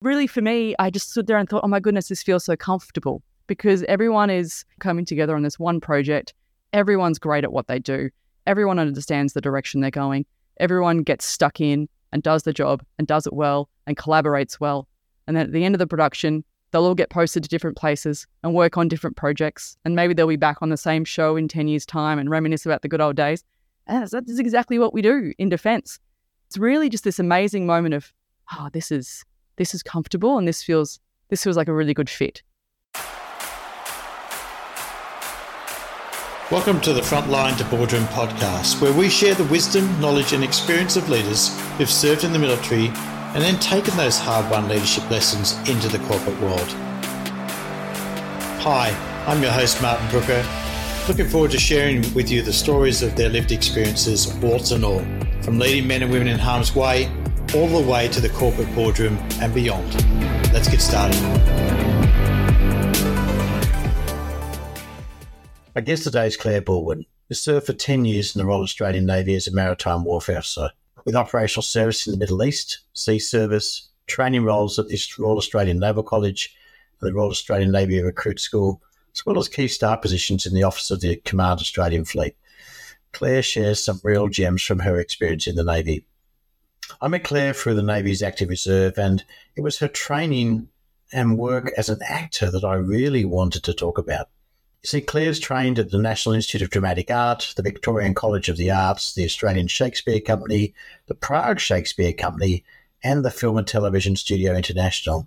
really for me, I just stood there and thought, oh my goodness, this feels so comfortable because everyone is coming together on this one project. Everyone's great at what they do. Everyone understands the direction they're going. Everyone gets stuck in and does the job and does it well and collaborates well. And then at the end of the production, they'll all get posted to different places and work on different projects. And maybe they'll be back on the same show in 10 years' time and reminisce about the good old days. And that's, exactly what we do in defense. It's really just this amazing moment of, oh, this is this is comfortable and this feels this feels like a really good fit. Welcome to the Frontline to Boardroom podcast, where we share the wisdom, knowledge, and experience of leaders who've served in the military and then taken those hard won leadership lessons into the corporate world. Hi, I'm your host, Martin Brooker. Looking forward to sharing with you the stories of their lived experiences, warts and all, from leading men and women in harm's way all the way to the corporate boardroom and beyond. Let's get started. My guest today is Claire Baldwin, who served for 10 years in the Royal Australian Navy as a maritime warfare officer, with operational service in the Middle East, sea service, training roles at the Royal Australian Naval College and the Royal Australian Navy Recruit School, as well as key staff positions in the Office of the Command Australian Fleet. Claire shares some real gems from her experience in the Navy. I met Claire through the Navy's Active Reserve, and it was her training and work as an actor that I really wanted to talk about. You see, Claire's trained at the National Institute of Dramatic Art, the Victorian College of the Arts, the Australian Shakespeare Company, the Prague Shakespeare Company, and the Film and Television Studio International.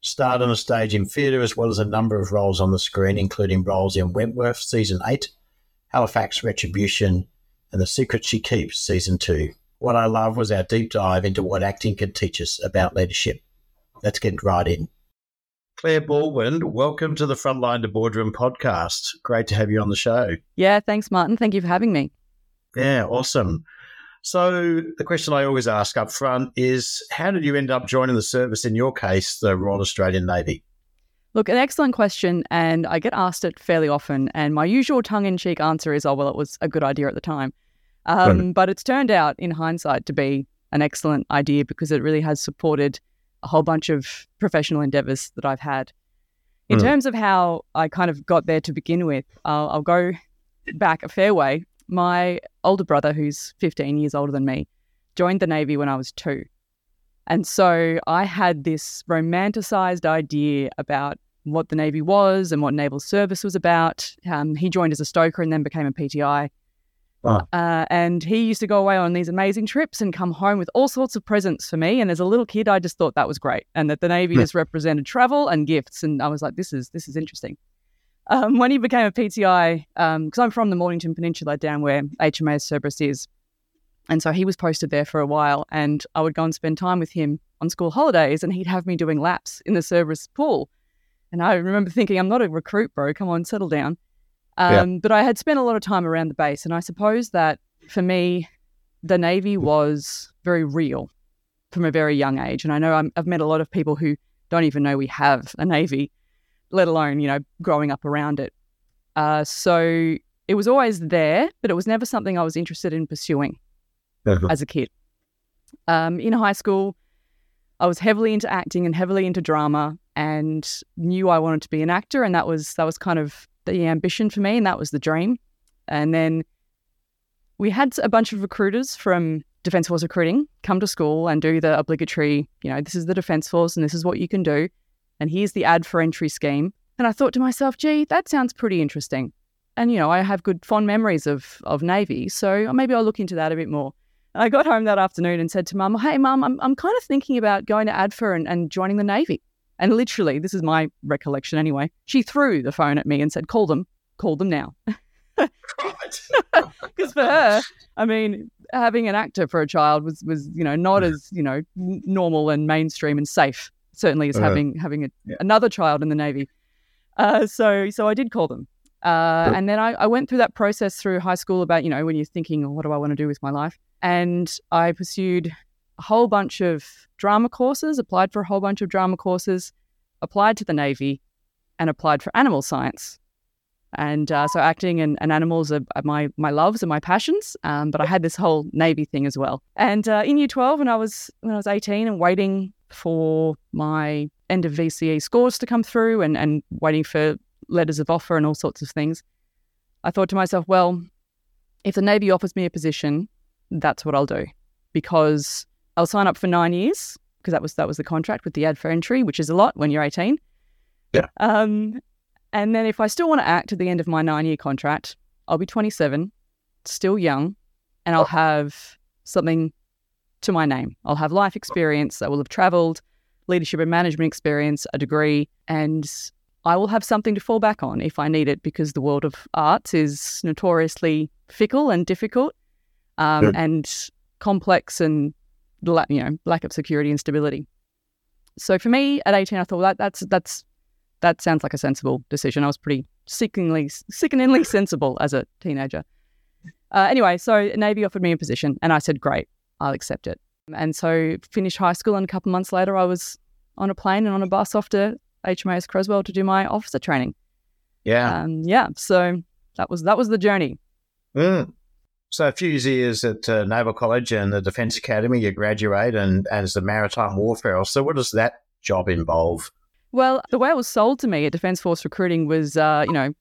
Starred on the stage in theatre as well as a number of roles on the screen, including roles in Wentworth Season 8, Halifax Retribution, and The Secret She Keeps Season 2 what I love was our deep dive into what acting can teach us about leadership. Let's get right in. Claire Baldwin, welcome to the Frontline to Boardroom podcast. Great to have you on the show. Yeah, thanks, Martin. Thank you for having me. Yeah, awesome. So, the question I always ask up front is how did you end up joining the service, in your case, the Royal Australian Navy? Look, an excellent question, and I get asked it fairly often. And my usual tongue in cheek answer is, oh, well, it was a good idea at the time. Um, right. But it's turned out in hindsight to be an excellent idea because it really has supported a whole bunch of professional endeavors that I've had. In mm. terms of how I kind of got there to begin with, I'll, I'll go back a fair way. My older brother, who's 15 years older than me, joined the Navy when I was two. And so I had this romanticized idea about what the Navy was and what naval service was about. Um, he joined as a stoker and then became a PTI. Wow. Uh, and he used to go away on these amazing trips and come home with all sorts of presents for me. And as a little kid, I just thought that was great, and that the Navy just represented travel and gifts. And I was like, this is this is interesting. Um, when he became a PTI, because um, I'm from the Mornington Peninsula down where HMAS Cerberus is, and so he was posted there for a while, and I would go and spend time with him on school holidays, and he'd have me doing laps in the Cerberus pool. And I remember thinking, I'm not a recruit, bro. Come on, settle down. Um, yeah. But I had spent a lot of time around the base, and I suppose that for me, the Navy was very real from a very young age. And I know i have met a lot of people who don't even know we have a Navy, let alone, you know, growing up around it. Uh, so it was always there, but it was never something I was interested in pursuing uh-huh. as a kid. Um, in high school, I was heavily into acting and heavily into drama and knew I wanted to be an actor. And that was, that was kind of the ambition for me, and that was the dream. And then we had a bunch of recruiters from Defence Force Recruiting come to school and do the obligatory, you know, this is the Defence Force and this is what you can do. And here's the ADFA entry scheme. And I thought to myself, gee, that sounds pretty interesting. And, you know, I have good fond memories of, of Navy, so maybe I'll look into that a bit more. I got home that afternoon and said to mum, hey, mum, I'm, I'm kind of thinking about going to ADFA and, and joining the Navy. And literally, this is my recollection anyway, she threw the phone at me and said, Call them, call them now. Because for her, I mean, having an actor for a child was, was you know, not as, you know, normal and mainstream and safe, certainly as uh, having having a, yeah. another child in the Navy. Uh, so, so I did call them. Uh, and then I, I, went through that process through high school about, you know, when you're thinking, oh, what do I want to do with my life? And I pursued a whole bunch of drama courses, applied for a whole bunch of drama courses, applied to the Navy, and applied for animal science. And uh, so acting and, and animals are, are, my, my loves and my passions. Um, but I had this whole Navy thing as well. And uh, in year 12, when I was when I was 18 and waiting for my end of VCE scores to come through and, and waiting for letters of offer and all sorts of things. I thought to myself, well, if the Navy offers me a position, that's what I'll do because I'll sign up for nine years because that was that was the contract with the ADFA entry, which is a lot when you're 18. Yeah. Um, and then if I still want to act at the end of my nine year contract, I'll be 27, still young, and I'll have something to my name. I'll have life experience. I will have traveled, leadership and management experience, a degree, and I will have something to fall back on if I need it because the world of arts is notoriously fickle and difficult um, and complex and you know lack of security and stability. So for me at 18, I thought that that's that's that sounds like a sensible decision. I was pretty sickeningly sickeningly sensible as a teenager. Uh, anyway, so Navy offered me a position, and I said, "Great, I'll accept it." And so finished high school, and a couple months later, I was on a plane and on a bus off to HMAS Creswell to do my officer training. Yeah, um, yeah. So that was that was the journey. Mm. So a few years at uh, Naval College and the Defence Academy, you graduate and, and as a maritime warfare. So what does that job involve? Well, the way it was sold to me at Defence Force recruiting was, uh, you know,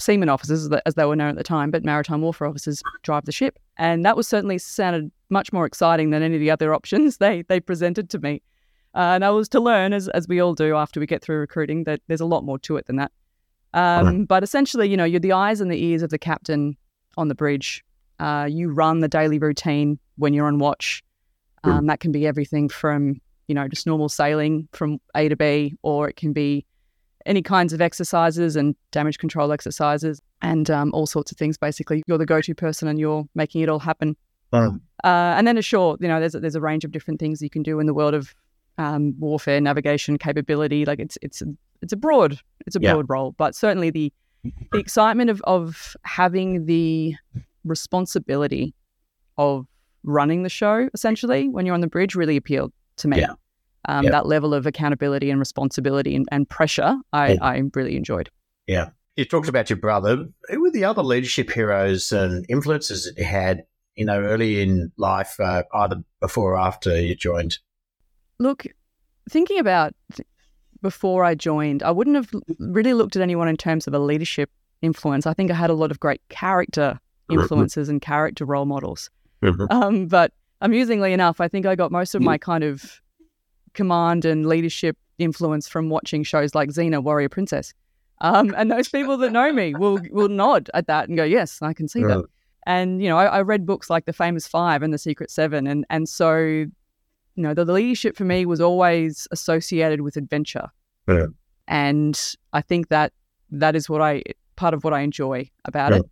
seaman officers, as they were known at the time, but maritime warfare officers drive the ship. And that was certainly sounded much more exciting than any of the other options they, they presented to me. Uh, and I was to learn, as, as we all do after we get through recruiting, that there's a lot more to it than that. Um, But essentially, you know, you're the eyes and the ears of the captain on the bridge uh, you run the daily routine when you're on watch. Um, that can be everything from you know just normal sailing from A to B, or it can be any kinds of exercises and damage control exercises and um, all sorts of things. Basically, you're the go-to person and you're making it all happen. Uh, and then, sure, you know, there's a, there's a range of different things you can do in the world of um, warfare, navigation, capability. Like it's it's it's a broad it's a broad role, but certainly the the excitement of of having the responsibility of running the show essentially when you're on the bridge really appealed to me. Yeah. Um, That level of accountability and responsibility and, and pressure, I, yeah. I really enjoyed. Yeah. You talked about your brother. Who were the other leadership heroes and influences that you had, you know, early in life, uh, either before or after you joined? Look, thinking about before I joined, I wouldn't have really looked at anyone in terms of a leadership influence. I think I had a lot of great character influences and character role models. Mm-hmm. Um, but amusingly enough, I think I got most of my kind of command and leadership influence from watching shows like Xena, Warrior Princess. Um, and those people that know me will will nod at that and go, "Yes, I can see that." And you know, I, I, read books like The Famous Five and The Secret Seven, and and so, you know, the, the leadership for me was always associated with adventure. Yeah. And I think that that is what I part of what I enjoy about yeah. it.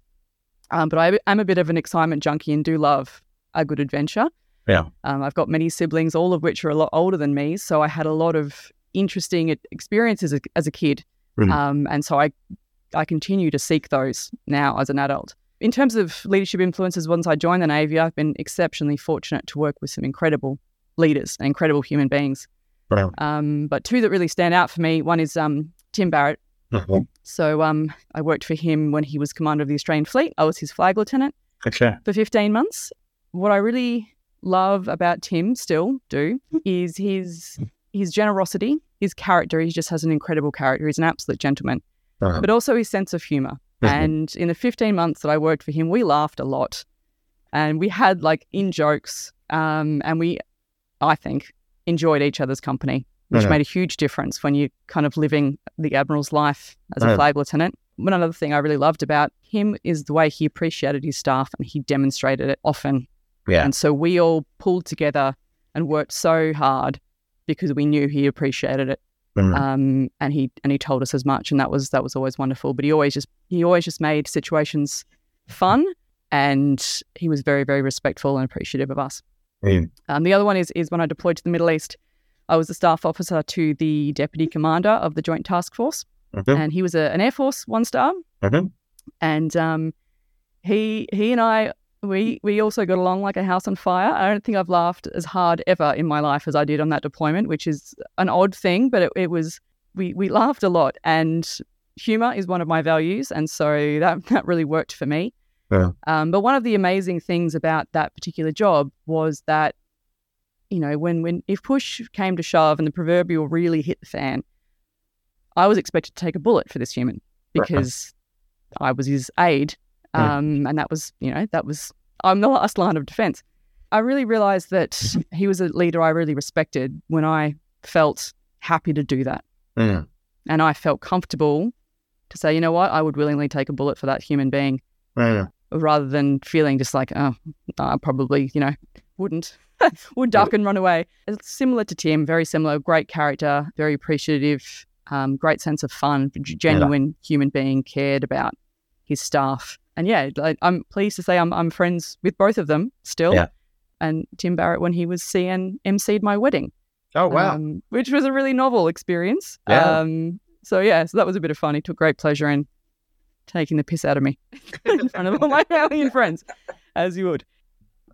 Um, but I, am a bit of an excitement junkie and do love a good adventure. Yeah. Um, I've got many siblings, all of which are a lot older than me. So I had a lot of interesting experiences as a, as a kid. Mm-hmm. Um, and so I, I continue to seek those now as an adult. In terms of leadership influences, once I joined the Navy, I've been exceptionally fortunate to work with some incredible leaders and incredible human beings. Wow. Um, but two that really stand out for me one is um, Tim Barrett, Mm-hmm. So um, I worked for him when he was commander of the Australian fleet. I was his flag lieutenant okay. for 15 months. What I really love about Tim, still do, is his his generosity, his character. He just has an incredible character. He's an absolute gentleman, uh-huh. but also his sense of humor. Mm-hmm. And in the 15 months that I worked for him, we laughed a lot, and we had like in jokes, um, and we, I think, enjoyed each other's company which mm-hmm. made a huge difference when you're kind of living the Admiral's life as a mm-hmm. flag lieutenant. One other thing I really loved about him is the way he appreciated his staff and he demonstrated it often. Yeah. And so we all pulled together and worked so hard because we knew he appreciated it. Mm-hmm. Um, and he and he told us as much, and that was that was always wonderful. But he always just he always just made situations fun, and he was very very respectful and appreciative of us. Mm. Um, the other one is is when I deployed to the Middle East. I was a staff officer to the deputy commander of the Joint Task Force, mm-hmm. and he was a, an Air Force one star. Mm-hmm. And um, he he and I we we also got along like a house on fire. I don't think I've laughed as hard ever in my life as I did on that deployment, which is an odd thing, but it, it was we we laughed a lot. And humor is one of my values, and so that that really worked for me. Yeah. Um, but one of the amazing things about that particular job was that you know, when when if push came to shove and the proverbial really hit the fan, I was expected to take a bullet for this human because right. I was his aide, um, yeah. and that was you know that was I'm the last line of defense. I really realized that he was a leader I really respected when I felt happy to do that, mm. and I felt comfortable to say, you know what, I would willingly take a bullet for that human being, mm. rather than feeling just like, oh, I probably you know wouldn't. would duck and run away. It's similar to Tim, very similar, great character, very appreciative, um, great sense of fun, genuine yeah. human being, cared about his staff. And yeah, I'm pleased to say I'm, I'm friends with both of them still. Yeah. And Tim Barrett when he was CN emceed my wedding. Oh wow! Um, which was a really novel experience. Yeah. Um, so yeah, so that was a bit of fun. He took great pleasure in taking the piss out of me in front of all my family and friends, as you would.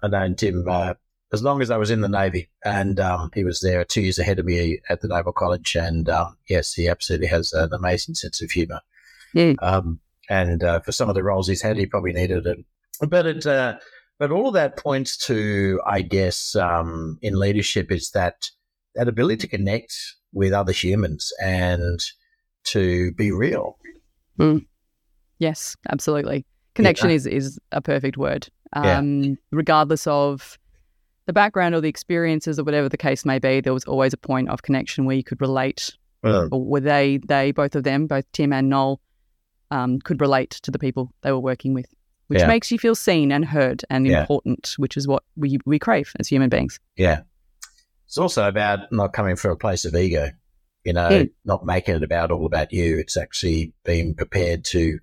I know Tim uh, as long as I was in the Navy. And um, he was there two years ahead of me at the Naval College. And um, yes, he absolutely has an amazing sense of humor. Yeah. Um, and uh, for some of the roles he's had, he probably needed it. But it, uh, but all of that points to, I guess, um, in leadership is that that ability to connect with other humans and to be real. Mm. Yes, absolutely. Connection yeah. is is a perfect word. Um, yeah. Regardless of the background or the experiences or whatever the case may be, there was always a point of connection where you could relate, or where they, they, both of them, both Tim and Noel, um, could relate to the people they were working with, which yeah. makes you feel seen and heard and yeah. important, which is what we, we crave as human beings. Yeah. It's also about not coming from a place of ego, you know, yeah. not making it about all about you. It's actually being prepared to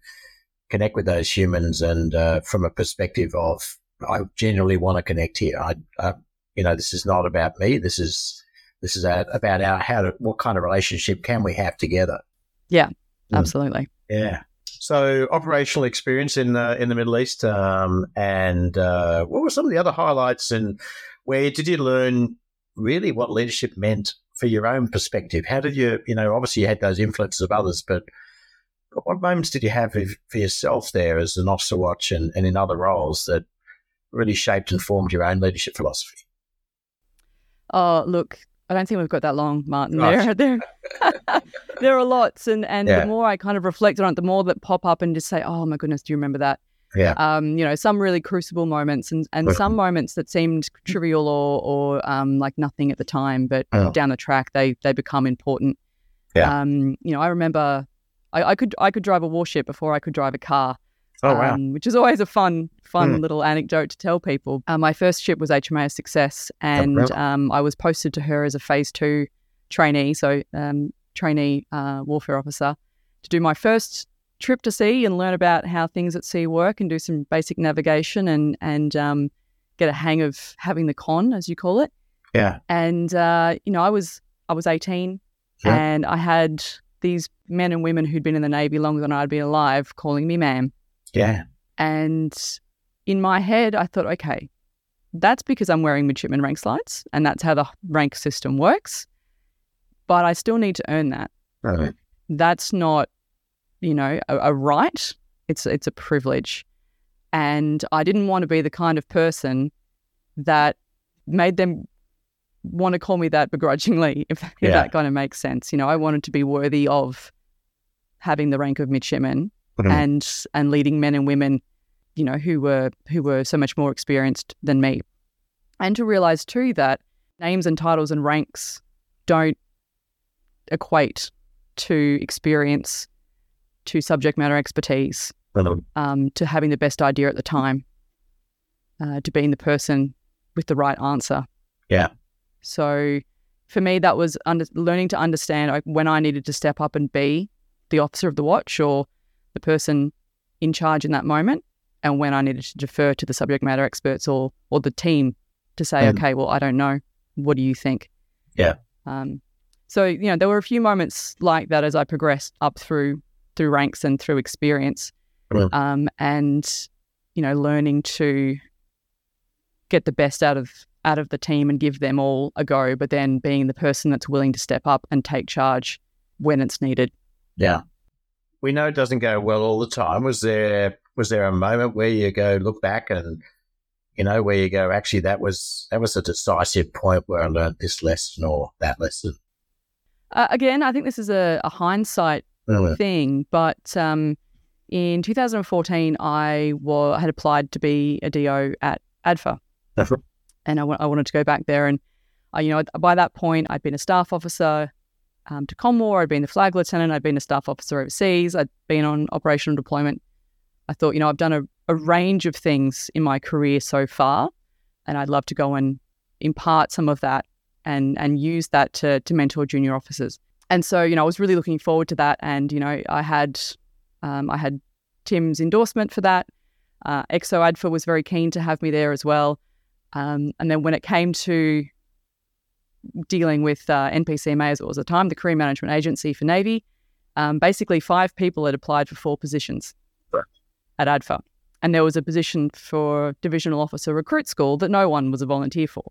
connect with those humans and uh, from a perspective of I genuinely want to connect here. I, uh, you know, this is not about me. This is this is about our how to what kind of relationship can we have together. Yeah, mm. absolutely. Mm. Yeah. So operational experience in the in the Middle East, um, and uh, what were some of the other highlights? And where did you learn really what leadership meant for your own perspective? How did you, you know, obviously you had those influences of others, but what moments did you have for yourself there as an officer watch and, and in other roles that really shaped and formed your own leadership philosophy? Oh, look, I don't think we've got that long, Martin. There, there, there are lots, and and yeah. the more I kind of reflect on it, the more that pop up and just say, "Oh my goodness, do you remember that?" Yeah. Um, you know, some really crucible moments, and and some moments that seemed trivial or or um like nothing at the time, but oh. down the track they they become important. Yeah. Um, you know, I remember I, I could I could drive a warship before I could drive a car. Oh wow! Um, which is always a fun, fun mm. little anecdote to tell people. Uh, my first ship was HMAS Success, and um, I was posted to her as a Phase Two trainee, so um, trainee uh, warfare officer, to do my first trip to sea and learn about how things at sea work and do some basic navigation and and um, get a hang of having the con, as you call it. Yeah. And uh, you know, I was I was eighteen, yeah. and I had these men and women who'd been in the navy longer than I'd been alive calling me ma'am. Yeah. And in my head, I thought, okay, that's because I'm wearing midshipman rank slides and that's how the rank system works. But I still need to earn that. Right. That's not, you know, a, a right. It's it's a privilege. And I didn't want to be the kind of person that made them want to call me that begrudgingly, if, if that kind of makes sense. You know, I wanted to be worthy of having the rank of midshipman mm-hmm. and and leading men and women, you know, who were who were so much more experienced than me. And to realize too that names and titles and ranks don't equate to experience, to subject matter expertise, mm-hmm. um, to having the best idea at the time, uh, to being the person with the right answer. Yeah. So for me, that was under, learning to understand like, when I needed to step up and be the officer of the watch or the person in charge in that moment and when I needed to defer to the subject matter experts or or the team to say, mm. okay, well, I don't know. What do you think? Yeah. Um, so you know, there were a few moments like that as I progressed up through through ranks and through experience, mm. um, and you know, learning to get the best out of out of the team and give them all a go, but then being the person that's willing to step up and take charge when it's needed. Yeah we know it doesn't go well all the time. Was there was there a moment where you go look back and You know, where you go, actually, that was that was a decisive point where I learned this lesson or that lesson. Uh, again, I think this is a, a hindsight Really? thing, but um, in 2014, I wa- had applied to be a DO at ADFA, That's right. and I wanted to go back there. And uh, you know, by that point, I'd been a staff officer um, to Comwar, I'd been the flag lieutenant, I'd been a staff officer overseas, I'd been on operational deployment. I thought, you know, I've done a, a range of things in my career so far, and I'd love to go and impart some of that and and use that to to mentor junior officers. And so, you know, I was really looking forward to that. And you know, I had um, I had Tim's endorsement for that. Uh, EXO ADFA was very keen to have me there as well. Um, and then when it came to dealing with uh, NPCMA as it was at the time, the Career Management Agency for Navy, um, basically five people had applied for four positions at ADFA. And there was a position for Divisional Officer Recruit School that no one was a volunteer for.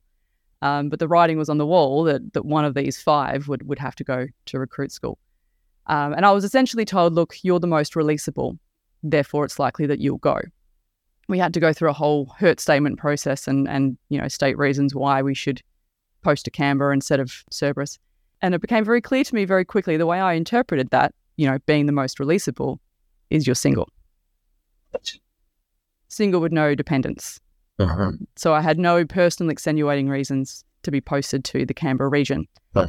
Um, but the writing was on the wall that, that one of these five would, would have to go to recruit school. Um, and I was essentially told, look, you're the most releasable, therefore it's likely that you'll go. We had to go through a whole hurt statement process and, and you know, state reasons why we should post to Canberra instead of Cerberus. And it became very clear to me very quickly the way I interpreted that, you know, being the most releasable is you're single. Single with no dependents. Uh-huh. So I had no personal extenuating reasons to be posted to the Canberra region. Right.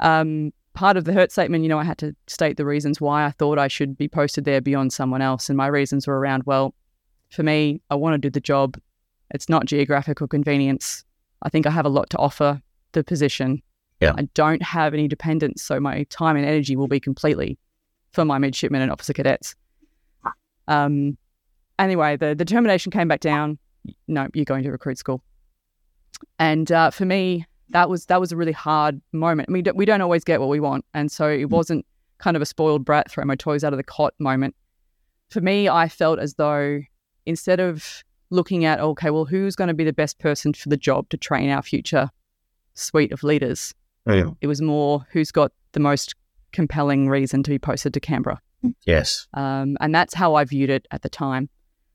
Um, part of the hurt statement, you know, I had to state the reasons why I thought I should be posted there beyond someone else. And my reasons were around, well, for me, I want to do the job. It's not geographical convenience. I think I have a lot to offer the position. Yeah. I don't have any dependents, so my time and energy will be completely for my midshipmen and officer cadets. Um, anyway, the the determination came back down. No, you're going to recruit school. And uh, for me, that was that was a really hard moment. I mean, we don't always get what we want, and so it wasn't kind of a spoiled brat throw my toys out of the cot moment. For me, I felt as though instead of looking at okay, well, who's going to be the best person for the job to train our future suite of leaders, Yeah. it was more who's got the most compelling reason to be posted to Canberra. Yes. Um, and that's how I viewed it at the time.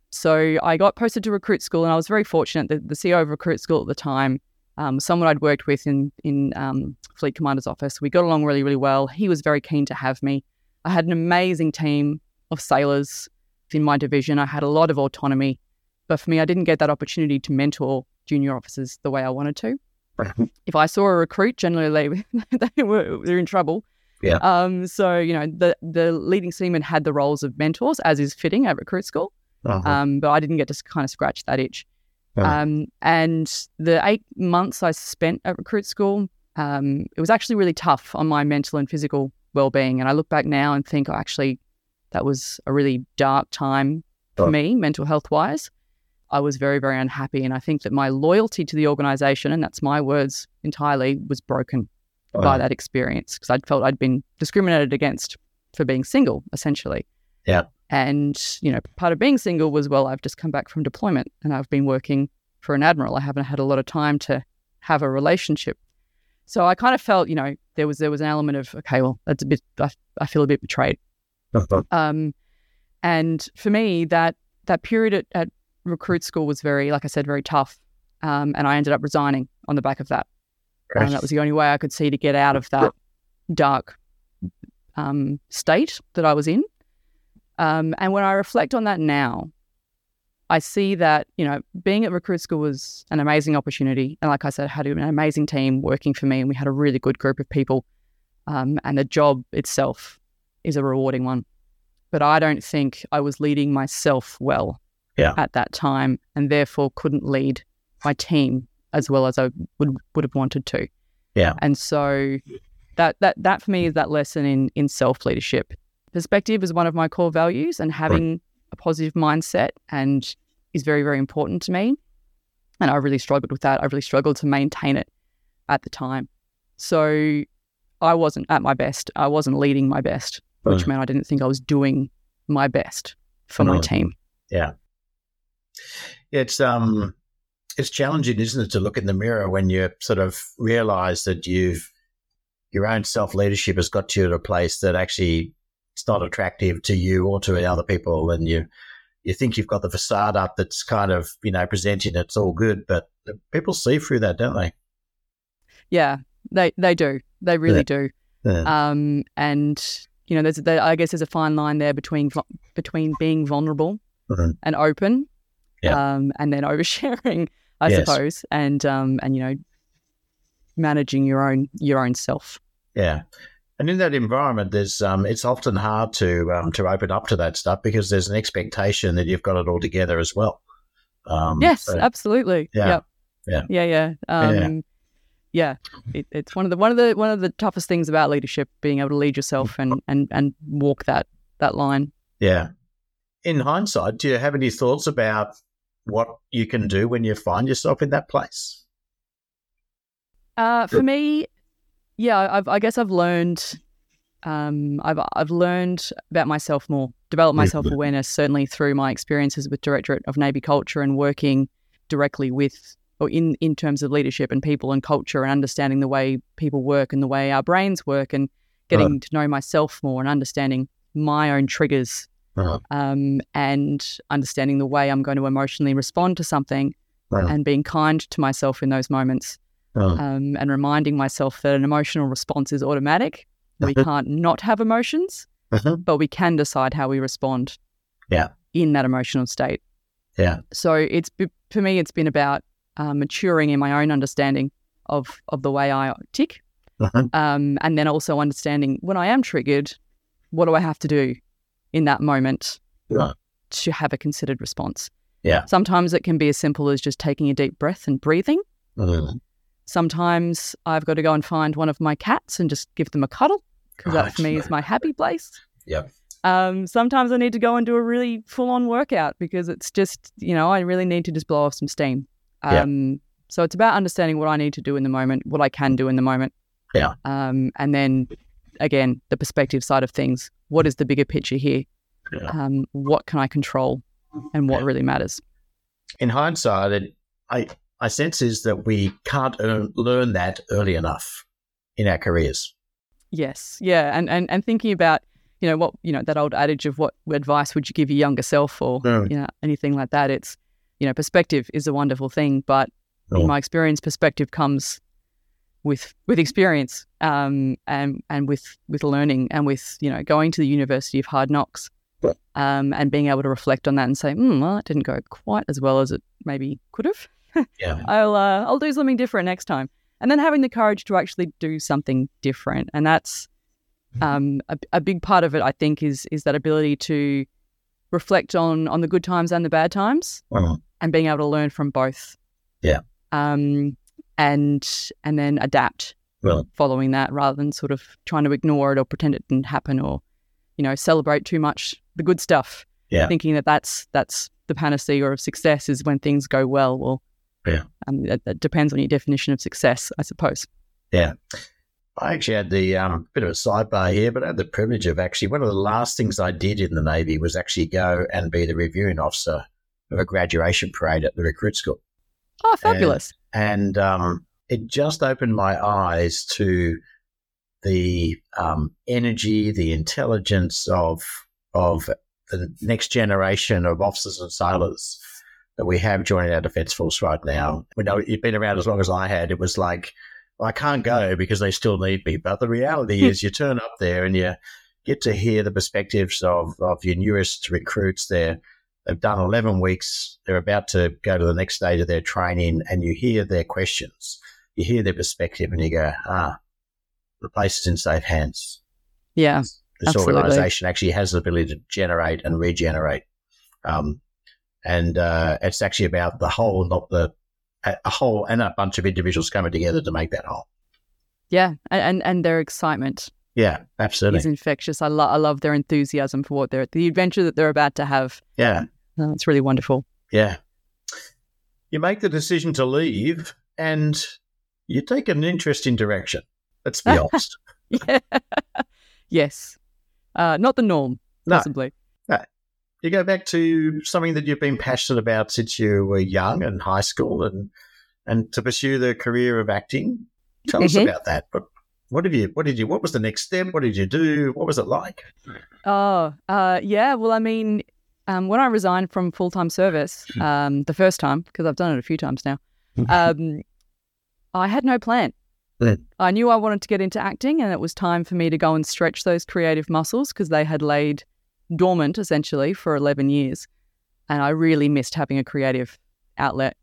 So I got posted to recruit school, and I was very fortunate that the CEO of recruit school at the time, um, someone I'd worked with in in um, fleet commander's office. We got along really, really well. He was very keen to have me. I had an amazing team of sailors in my division. I had a lot of autonomy, but for me, I didn't get that opportunity to mentor junior officers the way I wanted to. If I saw a recruit, generally they, they were they're in trouble. Yeah. Um. So you know, the the leading seamen had the roles of mentors, as is fitting at recruit school. Uh-huh. Um, but I didn't get to kind of scratch that itch. Yeah. Um, and the eight months I spent at recruit school, um, it was actually really tough on my mental and physical well-being. And I look back now and think, oh, actually, that was a really dark time for me, mental health wise. I was very, very unhappy, and I think that my loyalty to the organisation, and that's my words entirely, was broken by that experience because I'd felt I'd been discriminated against for being single, essentially. Yeah. And, you know, part of being single was, well, I've just come back from deployment and I've been working for an admiral. I haven't had a lot of time to have a relationship. So I kind of felt, you know, there was there was an element of, okay, well, that's a bit, I, I feel a bit betrayed. Uh-huh. Um, and for me, that that period at, at recruit school was very, like I said, very tough. Um, and I ended up resigning on the back of that. And that was the only way I could see to get out of that dark um, state that I was in. Um, and when I reflect on that now, I see that, you know, being at recruit school was an amazing opportunity. And like I said, I had an amazing team working for me and we had a really good group of people. Um, and the job itself is a rewarding one. But I don't think I was leading myself well Yeah. at that time and therefore couldn't lead my team as well as I would would have wanted to. Yeah. And so that that that for me is that lesson in in self leadership. Perspective is one of my core values and having a positive mindset and is very, very important to me. And I really struggled with that. I really struggled to maintain it at the time. So I wasn't at my best. I wasn't leading my best, which Right. meant I didn't think I was doing my best for my Right. team. It's um, it's challenging, isn't it, to look in the mirror when you sort of realize that you've your own self leadership has got you to a place that actually it's not attractive to you or to other people, and you you think you've got the facade up that's kind of, you know, presenting it's all good, but people see through that, don't they? Yeah, they they do. They really yeah. do. Yeah. Um, and you know, there's there, I guess there's a fine line there between between being vulnerable mm-hmm. and open, yeah. um, and then oversharing, I yes. suppose, and um, and you know, managing your own your own self. Yeah. And in that environment, there's um, it's often hard to um, to open up to that stuff because there's an expectation that you've got it all together as well. Um, yes, so, absolutely. Yeah, yep. yeah, yeah, yeah. Um, yeah. yeah. It, it's one of the one of the one of the toughest things about leadership, being able to lead yourself and and and walk that that line. Yeah. In hindsight, do you have any thoughts about what you can do when you find yourself in that place? Uh, for me, yeah, I've, I guess I've learned. Um, I've I've learned about myself more, developed my self awareness certainly through my experiences with Directorate of Navy Culture and working directly with or in in terms of leadership and people and culture and understanding the way people work and the way our brains work and getting uh-huh. to know myself more and understanding my own triggers uh-huh. um, and understanding the way I'm going to emotionally respond to something uh-huh. and being kind to myself in those moments oh. um, and reminding myself that an emotional response is automatic. We uh-huh. can't not have emotions, uh-huh. but we can decide how we respond. Yeah. In that emotional state. Yeah. So it's for me, it's been about uh, maturing in my own understanding of of the way I tick, uh-huh. um, and then also understanding when I am triggered, what do I have to do in that moment right. to have a considered response. Yeah. Sometimes it can be as simple as just taking a deep breath and breathing. Mm-hmm. Sometimes I've got to go and find one of my cats and just give them a cuddle because that for me is my happy place. Yep. Um, sometimes I need to go and do a really full on workout because it's just, you know, I really need to just blow off some steam. Um, yep. So it's about understanding what I need to do in the moment, what I can do in the moment. Yeah. Um, and then again, the perspective side of things. What is the bigger picture here? Yeah. Um, what can I control and what yeah. really matters? In hindsight, it, I my sense is that we can't earn, learn that early enough in our careers. Yes, yeah, and and and thinking about you know what you know that old adage of what advice would you give your younger self or mm. you know anything like that. It's you know perspective is a wonderful thing, but oh. in my experience, perspective comes with with experience um, and and with with learning and with you know going to the University of Hard Knocks um, and being able to reflect on that and say, mm, well, it didn't go quite as well as it maybe could have yeah. I'll uh, I'll do something different next time. And then having the courage to actually do something different, and that's um, a, a big part of it. I think is is that ability to reflect on on the good times and the bad times, uh-huh. and being able to learn from both. Yeah. Um, and and then adapt well. following that, rather than sort of trying to ignore it or pretend it didn't happen, or you know celebrate too much the good stuff. Yeah. Thinking that that's that's the panacea of success is when things go well. Well, yeah. Um, that, that, depends on your definition of success, I suppose. Yeah. I actually had the um, bit of a sidebar here, but I had the privilege of actually one of the last things I did in the Navy was actually go and be the reviewing officer of a graduation parade at the recruit school. Oh, fabulous. And, um, it just opened my eyes to the um, energy, the intelligence of, of the next generation of officers and sailors that we have joining our defence force right now. We know you've been around as long as I had. It was like, well, I can't go because they still need me. But the reality is, you turn up there and you get to hear the perspectives of, of your newest recruits there. They've done 11 weeks. They're about to go to the next stage of their training, and you hear their questions. You hear their perspective, and you go, ah, the place is in safe hands. Yeah. This organization actually has the ability to generate and regenerate. Um, and uh, it's actually about the whole, not the a whole and a bunch of individuals coming together to make that whole. Yeah, and and their excitement. Yeah, absolutely. Is infectious. I love I love their enthusiasm for what they're the adventure that they're about to have. Yeah, oh, it's really wonderful. Yeah, you make the decision to leave, and you take an interesting direction. Let's be honest. yeah. yes, uh, not the norm, possibly. No you go back to something that you've been passionate about since you were young and high school and and to pursue the career of acting. Tell mm-hmm. us about that. But what have you what did you what was the next step? What did you do? What was it like? Oh, uh, yeah. Well, I mean, um, when I resigned from full time service, Hmm. um, the first time, because I've done it a few times now, um, I had no plan. I knew I wanted to get into acting, and it was time for me to go and stretch those creative muscles because they had laid dormant essentially for 11 years. And I really missed having a creative outlet.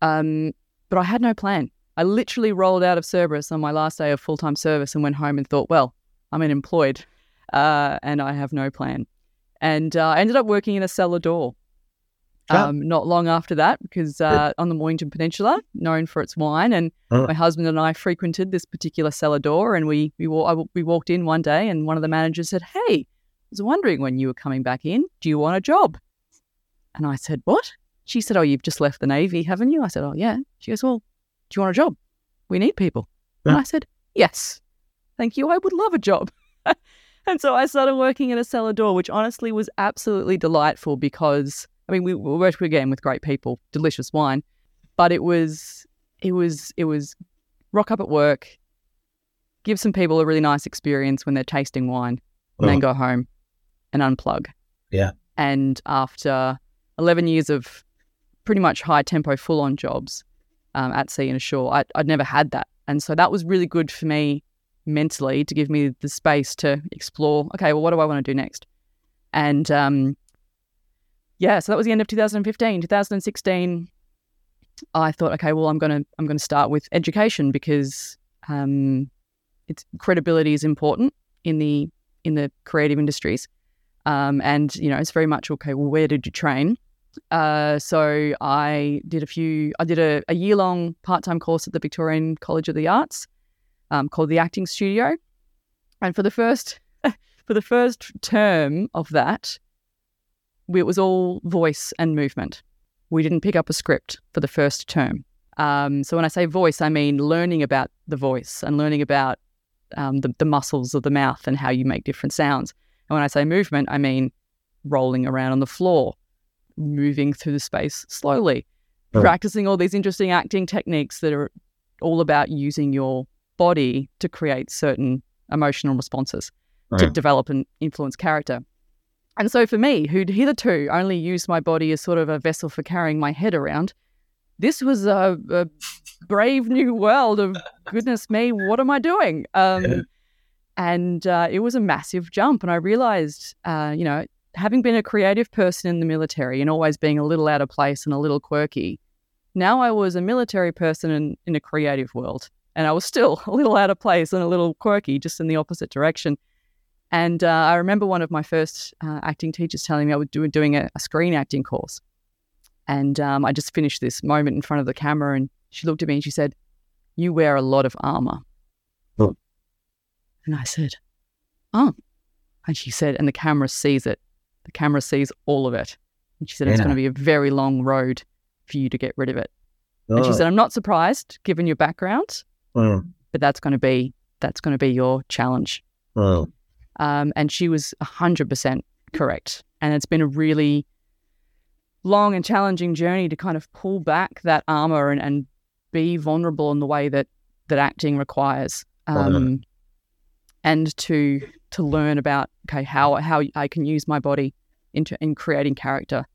Um, but I had no plan. I literally rolled out of Cerberus on my last day of full time service and went home and thought, well, I'm unemployed uh, and I have no plan. And uh, I ended up working in a cellar door Ah. um, not long after that because uh, on the Mornington Peninsula, known for its wine. And Oh. my husband and I frequented this particular cellar door. And we, we, wa- I w- we walked in one day and one of the managers said, Hey, I was wondering when you were coming back in, do you want a job? And I said, What? She said, Oh, you've just left the Navy, haven't you? I said, Oh, yeah. She goes, Well, do you want a job? We need people. And I said, Yes. Thank you. I would love a job. and so I started working at a cellar door, which honestly was absolutely delightful because, I mean, we, we worked again with great people, delicious wine, but it was, it was, it was rock up at work, give some people a really nice experience when they're tasting wine, and then Oh. go home and unplug. Yeah. And after 11 years of pretty much high tempo, full on jobs um, at sea and ashore, I, I'd never had that. And so that was really good for me mentally to give me the space to explore okay, well, what do I want to do next? And um, yeah, so that was the end of 2015. 2016, I thought, okay, well, I'm gonna I'm gonna start with education because um, it's credibility is important in the in the creative industries, um, and you know it's very much okay. Well, where did you train? Uh, so I did a few. I did a, a year long part time course at the Victorian College of the Arts um, called the Acting Studio, and for the first for the first term of that, it was all voice and movement. We didn't pick up a script for the first term. Um, so when I say voice, I mean learning about the voice and learning about um, the, the muscles of the mouth and how you make different sounds. And when I say movement, I mean rolling around on the floor, moving through the space slowly, Oh. practicing all these interesting acting techniques that are all about using your body to create certain emotional responses to develop and influence character. And so for me, who'd hitherto only used my body as sort of a vessel for carrying my head around, this was a, a brave new world of goodness me, what am I doing? Um, Yeah. And uh, it was a massive jump. And I realized, uh, you know, having been a creative person in the military and always being a little out of place and a little quirky, now I was a military person in, in a creative world. And I was still a little out of place and a little quirky, just in the opposite direction. And uh, I remember one of my first uh, acting teachers telling me I was doing, doing a, a screen acting course. And um, I just finished this moment in front of the camera, and she looked at me and she said, You wear a lot of armor. Oh. And I said, Oh. And she said, And the camera sees it. The camera sees all of it. And she said, It's Yeah. going to be a very long road for you to get rid of it. And she Oh, said, I'm not surprised given your background, oh, but that's going to be that's going to be your challenge. oh. Um, and she was 100% correct. And it's been a really long and challenging journey to kind of pull back that armor and, and be vulnerable in the way that, that acting requires. Wow. Um, and to to learn about okay how how I can use my body into in creating character.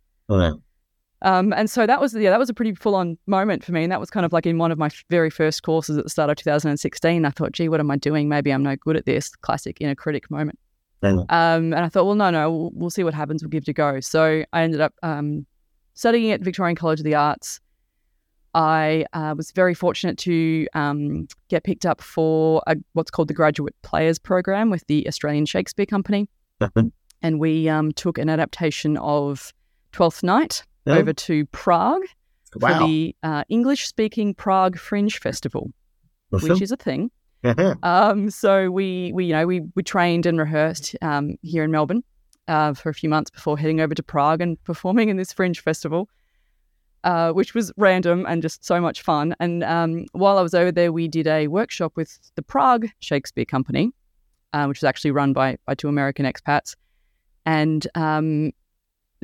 Um, and so that was yeah, that was a pretty full on moment for me, and that was kind of like in one of my very first courses at the start of 2016. I thought, gee, what am I doing? Maybe I'm no good at this. Classic inner critic moment. Um, and I thought, well, no, no, we'll, we'll see what happens. We'll give it a go. So I ended up um, studying at Victorian College of the Arts. I uh, was very fortunate to um, get picked up for a, what's called the Graduate Players Program with the Australian Shakespeare Company, and we um, took an adaptation of Twelfth Night Over to Prague for the uh, English speaking Prague Fringe Festival, which is a thing. Uh-huh. Um, so we, we, you know, we, we trained and rehearsed um, here in Melbourne uh, for a few months before heading over to Prague and performing in this Fringe Festival, uh, which was random and just so much fun. And um, while I was over there, we did a workshop with the Prague Shakespeare Company, uh, which was actually run by by two American expats, and um,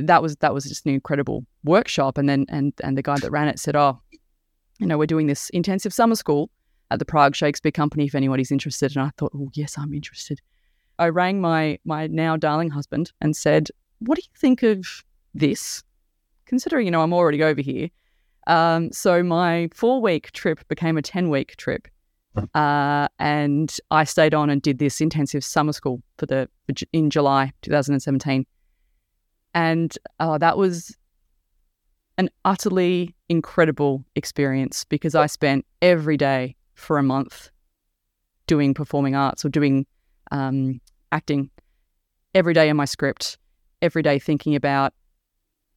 that was that was just an incredible workshop. And then and and the guy that ran it said, "Oh, you know, we're doing this intensive summer school." at the Prague Shakespeare Company if anybody's interested. And I thought, oh, yes, I'm interested. I rang my my now darling husband and said, what do you think of this? Considering, you know, I'm already over here. Um, so my four week trip became a 10 week trip. Uh, and I stayed on and did this intensive summer school for the in July 2017. And uh, that was an utterly incredible experience because I spent every day for a month doing performing arts or doing um, acting every day in my script, every day thinking about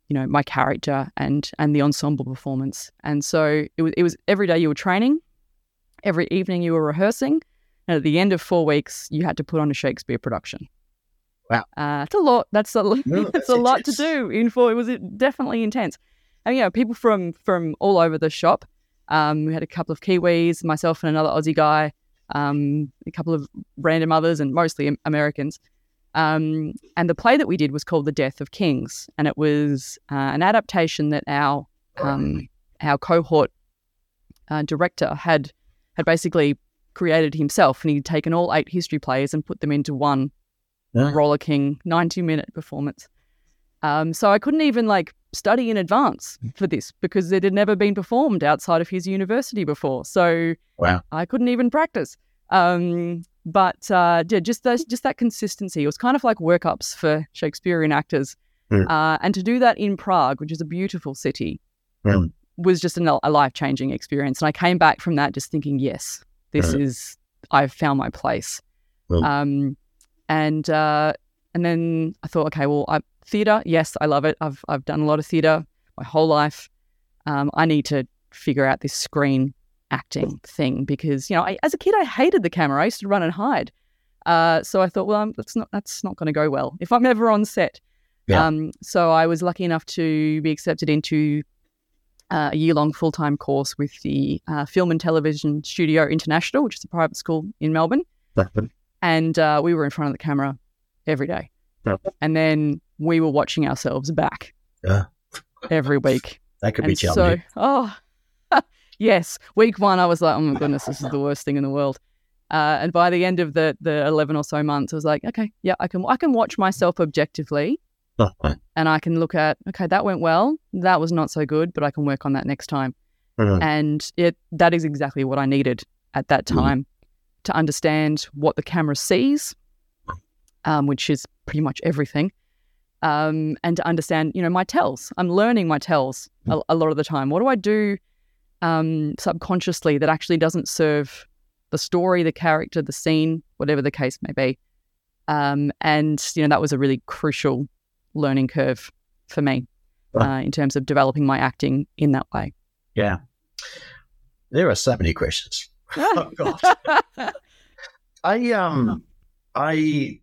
you know my character and and the ensemble performance. And so it was it was every day you were training, every evening you were rehearsing, and at the end of four weeks you had to put on a Shakespeare production. Wow, uh, that's a lot. That's a no, that's, a lot to do in four. It was definitely intense. And you know, people from from all over the shop. Um, we had a couple of Kiwis, myself and another Aussie guy, um, a couple of random others, and mostly Americans. Um, and the play that we did was called The Death of Kings, and it was uh, an adaptation that our um, our cohort uh, director had had basically created himself, and he'd taken all eight history plays and put them into one yeah. rollicking ninety minute performance. Um, so I couldn't even like study in advance for this because it had never been performed outside of his university before. So wow. I couldn't even practice. Um, but uh, yeah, just those, just that consistency. It was kind of like workups for Shakespearean actors, mm. uh, and to do that in Prague, which is a beautiful city, mm. was just an, a life changing experience. And I came back from that just thinking, yes, this mm. is I've found my place. Um, and uh, and then I thought, okay, well, I, theatre, yes, I love it. I've I've done a lot of theatre my whole life. Um, I need to figure out this screen acting thing because you know I, as a kid I hated the camera. I used to run and hide. Uh, so I thought, well, that's not that's not going to go well if I'm ever on set. Yeah. Um, so I was lucky enough to be accepted into uh, a year long full time course with the uh, Film and Television Studio International, which is a private school in Melbourne. And uh, we were in front of the camera every day. And then we were watching ourselves back yeah. every week. That could and be challenging. So, oh, yes, week one, I was like, oh my goodness, this is the worst thing in the world. Uh, and by the end of the the eleven or so months, I was like, okay, yeah, I can I can watch myself objectively, and I can look at okay, that went well, that was not so good, but I can work on that next time. Mm-hmm. And it that is exactly what I needed at that mm-hmm. time mm-hmm. To understand what the camera sees, um, which is pretty much everything, um, and to understand, you know, my tells. I'm learning my tells a, a lot of the time. What do I do? um, subconsciously that actually doesn't serve the story, the character, the scene, whatever the case may be. Um, and you know that was a really crucial learning curve for me uh, in terms of developing my acting in that way. Yeah, there are so many questions. Oh God, I um, I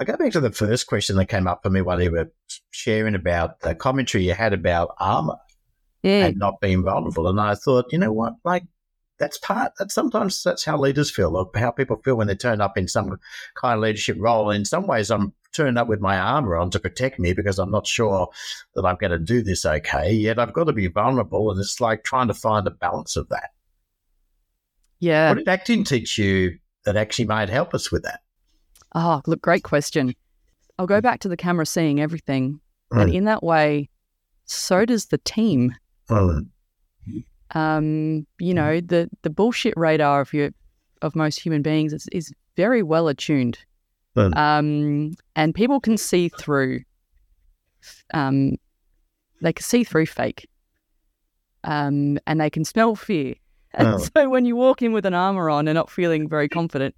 I go back to the first question that came up for me while you were sharing about the commentary you had about armor yeah. and not being vulnerable. And I thought, you know what, like that's part that sometimes that's how leaders feel or how people feel when they turn up in some kind of leadership role. In some ways, I'm turned up with my armor on to protect me because I'm not sure that I'm going to do this okay. Yet I've got to be vulnerable, and it's like trying to find a balance of that. Yeah. What did acting teach you that actually might help us with that? Oh, look, great question. I'll go back to the camera seeing everything. Mm. And in that way, so does the team. Um, you know, the the bullshit radar of your of most human beings is, is very well attuned. Um, and people can see through um they can see through fake. Um, and they can smell fear. And oh. so when you walk in with an armor on and not feeling very confident,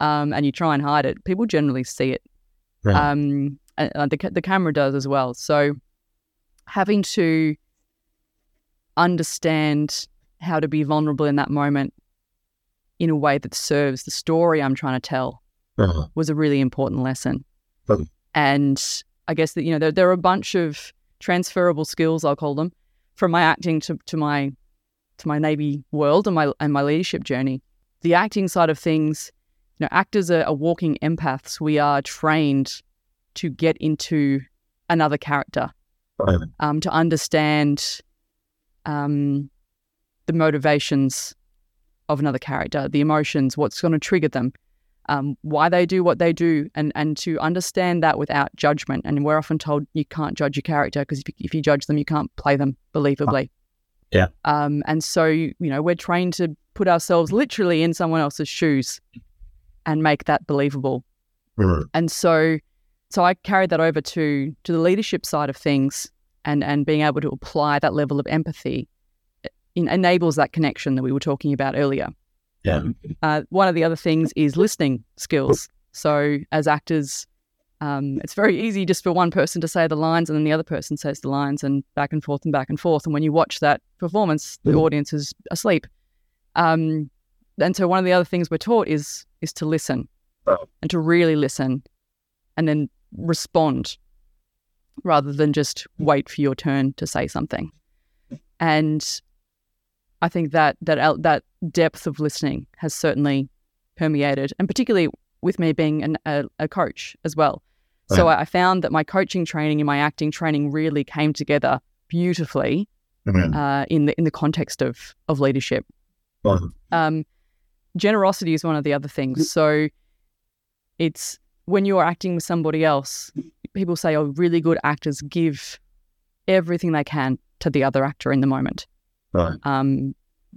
um, and you try and hide it, people generally see it. Um, and the the camera does as well. So having to understand how to be vulnerable in that moment in a way that serves the story I'm trying to tell uh-huh. was a really important lesson. Uh-huh. And I guess that, you know, there, there are a bunch of transferable skills, I'll call them, from my acting to, to my to my Navy world and my and my leadership journey. The acting side of things, you know, actors are, are walking empaths. We are trained to get into another character, um, to understand um, the motivations of another character, the emotions, what's going to trigger them. um, why they do what they do, and and to understand that without judgment. And we're often told you can't judge your character because if, if you judge them, you can't play them believably. Yeah. Um, and so you know we're trained to put ourselves literally in someone else's shoes and make that believable. Mm. And so so I carried that over to to the leadership side of things and and being able to apply that level of empathy in, enables that connection that we were talking about earlier. Yeah. Uh, one of the other things is listening skills. So as actors, um, it's very easy just for one person to say the lines and then the other person says the lines and back and forth and back and forth. And when you watch that performance, the Mm. audience is asleep. Um, and so one of the other things we're taught is is to listen Oh. and to really listen and then respond rather than just wait for your turn to say something. And I think that that that depth of listening has certainly permeated, and particularly with me being an, a, a coach as well. So I, I found that my coaching training and my acting training really came together beautifully uh, in the in the context of of leadership. Well, Um, generosity is one of the other things. So it's when you're acting with somebody else, people say, oh, really good actors give everything they can to the other actor in the moment. Right. Um,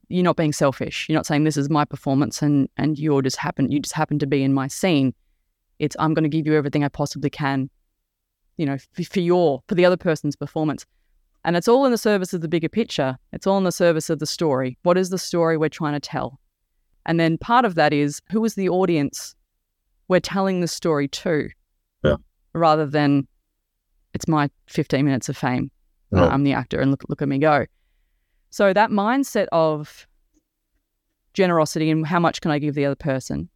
you're not being selfish. You're not saying this is my performance and and you're just happen you just happen to be in my scene. It's I'm going to give you everything I possibly can, you know, for, for your for the other person's performance. And it's all in the service of the bigger picture. It's all in the service of the story. What is the story we're trying to tell? And then part of that is who is the audience we're telling the story to? Yeah. Rather than it's my 15 minutes of fame. I'm the actor and look look at me go. So that mindset of generosity and how much can I give the other person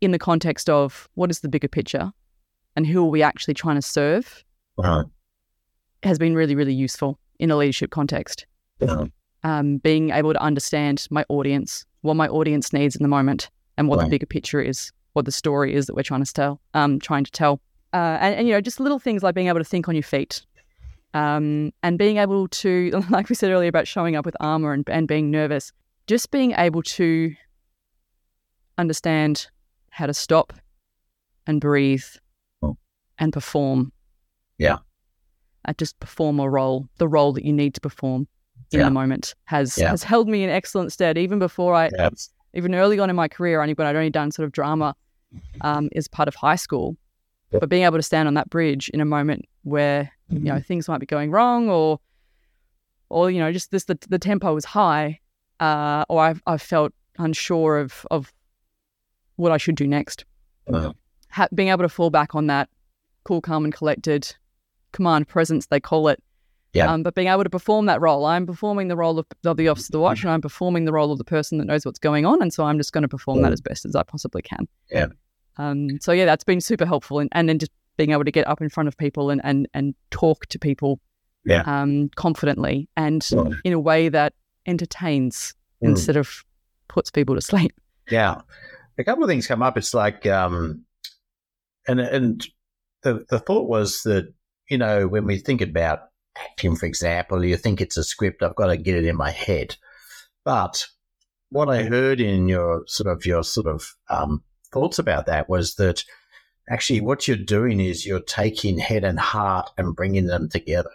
in the context of what is the bigger picture and who are we actually trying to serve Right. has been really, really useful in a leadership context. Yeah. Um, being able to understand my audience, what my audience needs in the moment, and what Right. the bigger picture is, what the story is that we're trying to tell. Um, trying to tell, uh, and, and you know, just little things like being able to think on your feet, um, and being able to, like we said earlier about showing up with armor and, and being nervous, just being able to understand how to stop and breathe Oh. and perform. Yeah. Uh, just perform a role, the role that you need to perform in Yeah. the moment has Yeah. has held me in excellent stead. Even before I, Yeah. even early on in my career, only when I'd only done sort of drama um, as part of high school. But being able to stand on that bridge in a moment where you know things might be going wrong or or you know just this the, the tempo is high uh, or I've, I've felt unsure of of what I should do next. Uh, ha- being able to fall back on that cool calm and collected command presence they call it. Yeah. um, but being able to perform that role i'm performing the role of, of the officer of the watch and i'm performing the role of the person that knows what's going on and so i'm just going to perform that Mm. as best as i possibly can. Yeah. Um, so yeah that's been super helpful and, and then just being able to get up in front of people and and, and talk to people Yeah. um, confidently and in a way that entertains Mm. instead of puts people to sleep Yeah. A couple of things come up. It's like, um, and and the the thought was that you know when we think about acting, for example, you think it's a script. I've got to get it in my head. But what I heard in your sort of your sort of um, thoughts about that was that actually what you're doing is you're taking head and heart and bringing them together.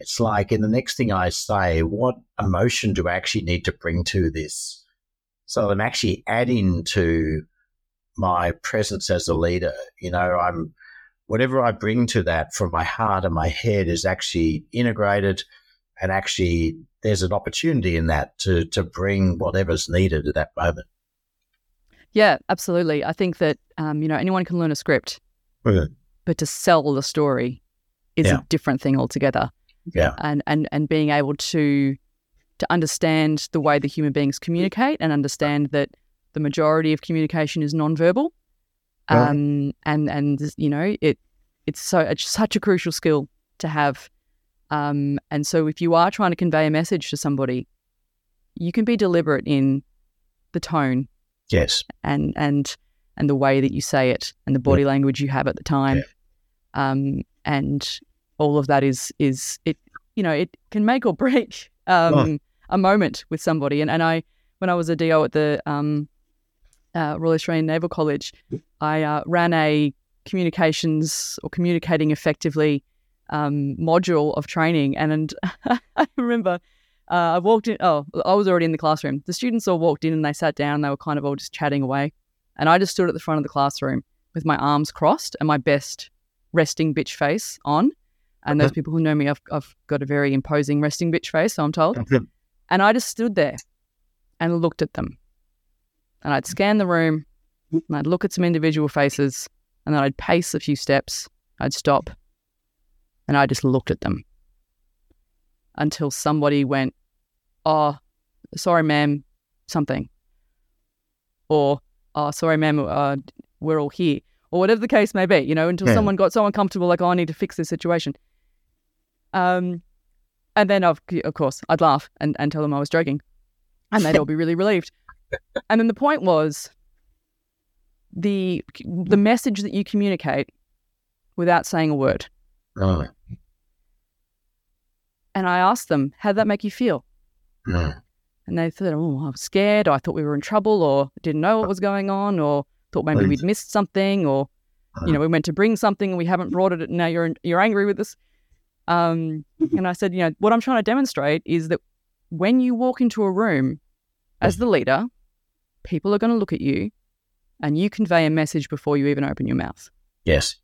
It's like in the next thing I say, what emotion do I actually need to bring to this? So I'm actually adding to my presence as a leader. You know, I'm whatever I bring to that from my heart and my head is actually integrated and actually there's an opportunity in that to to bring whatever's needed at that moment. Yeah absolutely i think that um, you know anyone can learn a script Yeah. but to sell the story is Yeah. a different thing altogether. Yeah. And and and being able to to understand the way the human beings communicate and understand that the majority of communication is nonverbal. Right. Um and and you know, it it's so it's such a crucial skill to have. Um and so if you are trying to convey a message to somebody, you can be deliberate in the tone Yes. and and and the way that you say it and the body language you have at the time um and all of that is is it you know it can make or break um Right. a moment with somebody and and I when I was a DO at the um uh, Royal Australian Naval College, I uh, ran a communications or communicating effectively um, module of training. And, and I remember uh, I walked in, oh, I was already in the classroom. The students all walked in and they sat down. They were kind of all just chatting away. And I just stood at the front of the classroom with my arms crossed and my best resting bitch face on. And those people who know me, I've, I've got a very imposing resting bitch face, so I'm told. and I just stood there and looked at them. And I'd scan the room and I'd look at some individual faces and then I'd pace a few steps. I'd stop and I just looked at them until somebody went, Oh, sorry, ma'am, something. Or, Oh, sorry, ma'am, uh, we're all here. Or whatever the case may be, you know, until yeah. someone got so uncomfortable, like, Oh, I need to fix this situation. Um, and then, of, of course, I'd laugh and, and tell them I was joking. And they'd all be really relieved. And then the point was the the message that you communicate without saying a word. Right. And I asked them, how did that make you feel? Mm. And they said, oh, I was scared, or I thought we were in trouble, or didn't know what was going on, or thought maybe we'd missed something, or, you know, we meant to bring something and we haven't brought it, and now you're, you're angry with us. Um, and I said, you know, what I'm trying to demonstrate is that when you walk into a room as the leader, people are going to look at you and you convey a message before you even open your mouth. Yes.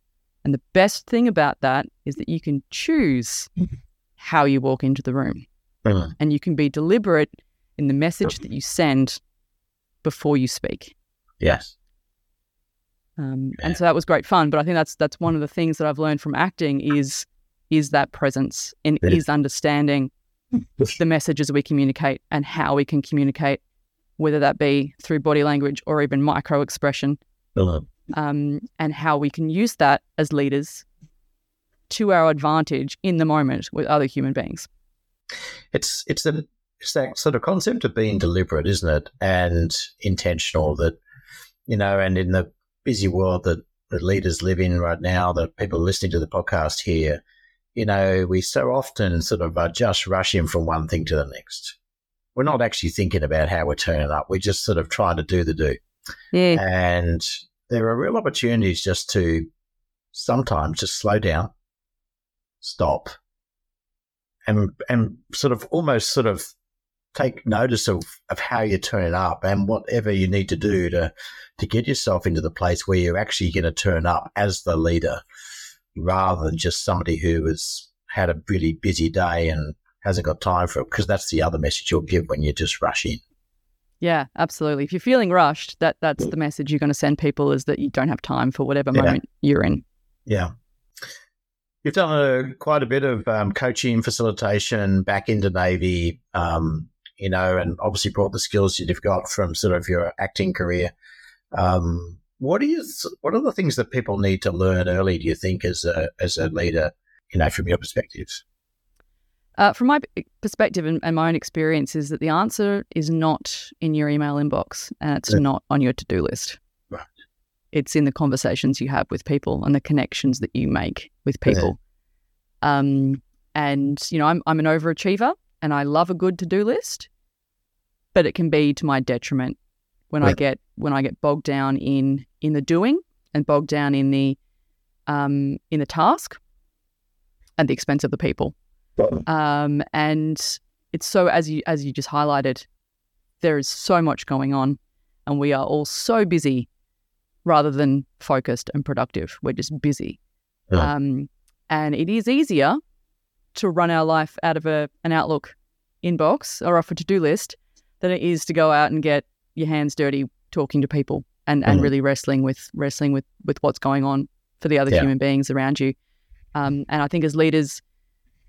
And the best thing about that is that you can choose how you walk into the room. Mm. And you can be deliberate in the message that you send before you speak. Yes. Um, yeah. And so that was great fun. But I think that's that's one of the things that I've learned from acting is is that presence and yeah. is understanding the messages we communicate and how we can communicate, whether that be through body language or even micro expression. Hello um, and how we can use that as leaders to our advantage in the moment with other human beings. It's it's a it's that sort of concept of being deliberate, isn't it, and intentional. That you know, and in the busy world that that leaders live in right now, that people listening to the podcast here, you know, we so often sort of are just rushing from one thing to the next. We're not actually thinking about how we're turning up. We're just sort of trying to do the do. Yeah. And there are real opportunities just to sometimes just slow down, stop, and and sort of almost sort of take notice of, of how you turn up and whatever you need to do to to get yourself into the place where you're actually going to turn up as the leader rather than just somebody who has had a really busy day and hasn't got time for it because that's the other message you'll give when you just rush in. Yeah, absolutely. If you're feeling rushed, that that's the message you're going to send people is that you don't have time for whatever yeah. moment you're in. Yeah. You've done a, quite a bit of um, coaching, facilitation back into Navy, um, you know, and obviously brought the skills that you've got from sort of your acting career. Um, what is what are the things that people need to learn early? Do you think as a as a leader, you know, from your perspectives? Uh, from my perspective and, and, my own experience, is that the answer is not in your email inbox and it's yeah. not on your to do list. Right. It's in the conversations you have with people and the connections that you make with people. Yeah. Um, and you know, I'm I'm an overachiever and I love a good to do list, but it can be to my detriment when I get when I get bogged down in in the doing and bogged down in the um, in the task at the expense of the people. Um, and it's so as you as you just highlighted, there is so much going on, and we are all so busy rather than focused and productive. We're just busy, yeah. um, and it is easier to run our life out of a an Outlook inbox or off a to do list than it is to go out and get your hands dirty talking to people and, and mm. really wrestling with wrestling with with what's going on for the other yeah. human beings around you. Um, and I think as leaders,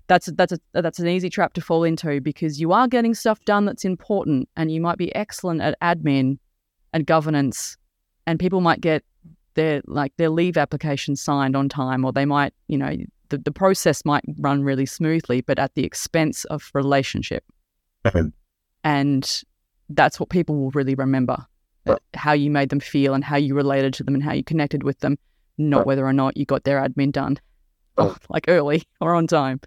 that's that's a, that's an easy trap to fall into because you are getting stuff done that's important and you might be excellent at admin and governance and people might get their like their leave application signed on time or they might you know the, the process might run really smoothly but at the expense of relationship. And that's what people will really remember how you made them feel and how you related to them and how you connected with them not whether or not you got their admin done like early or on time.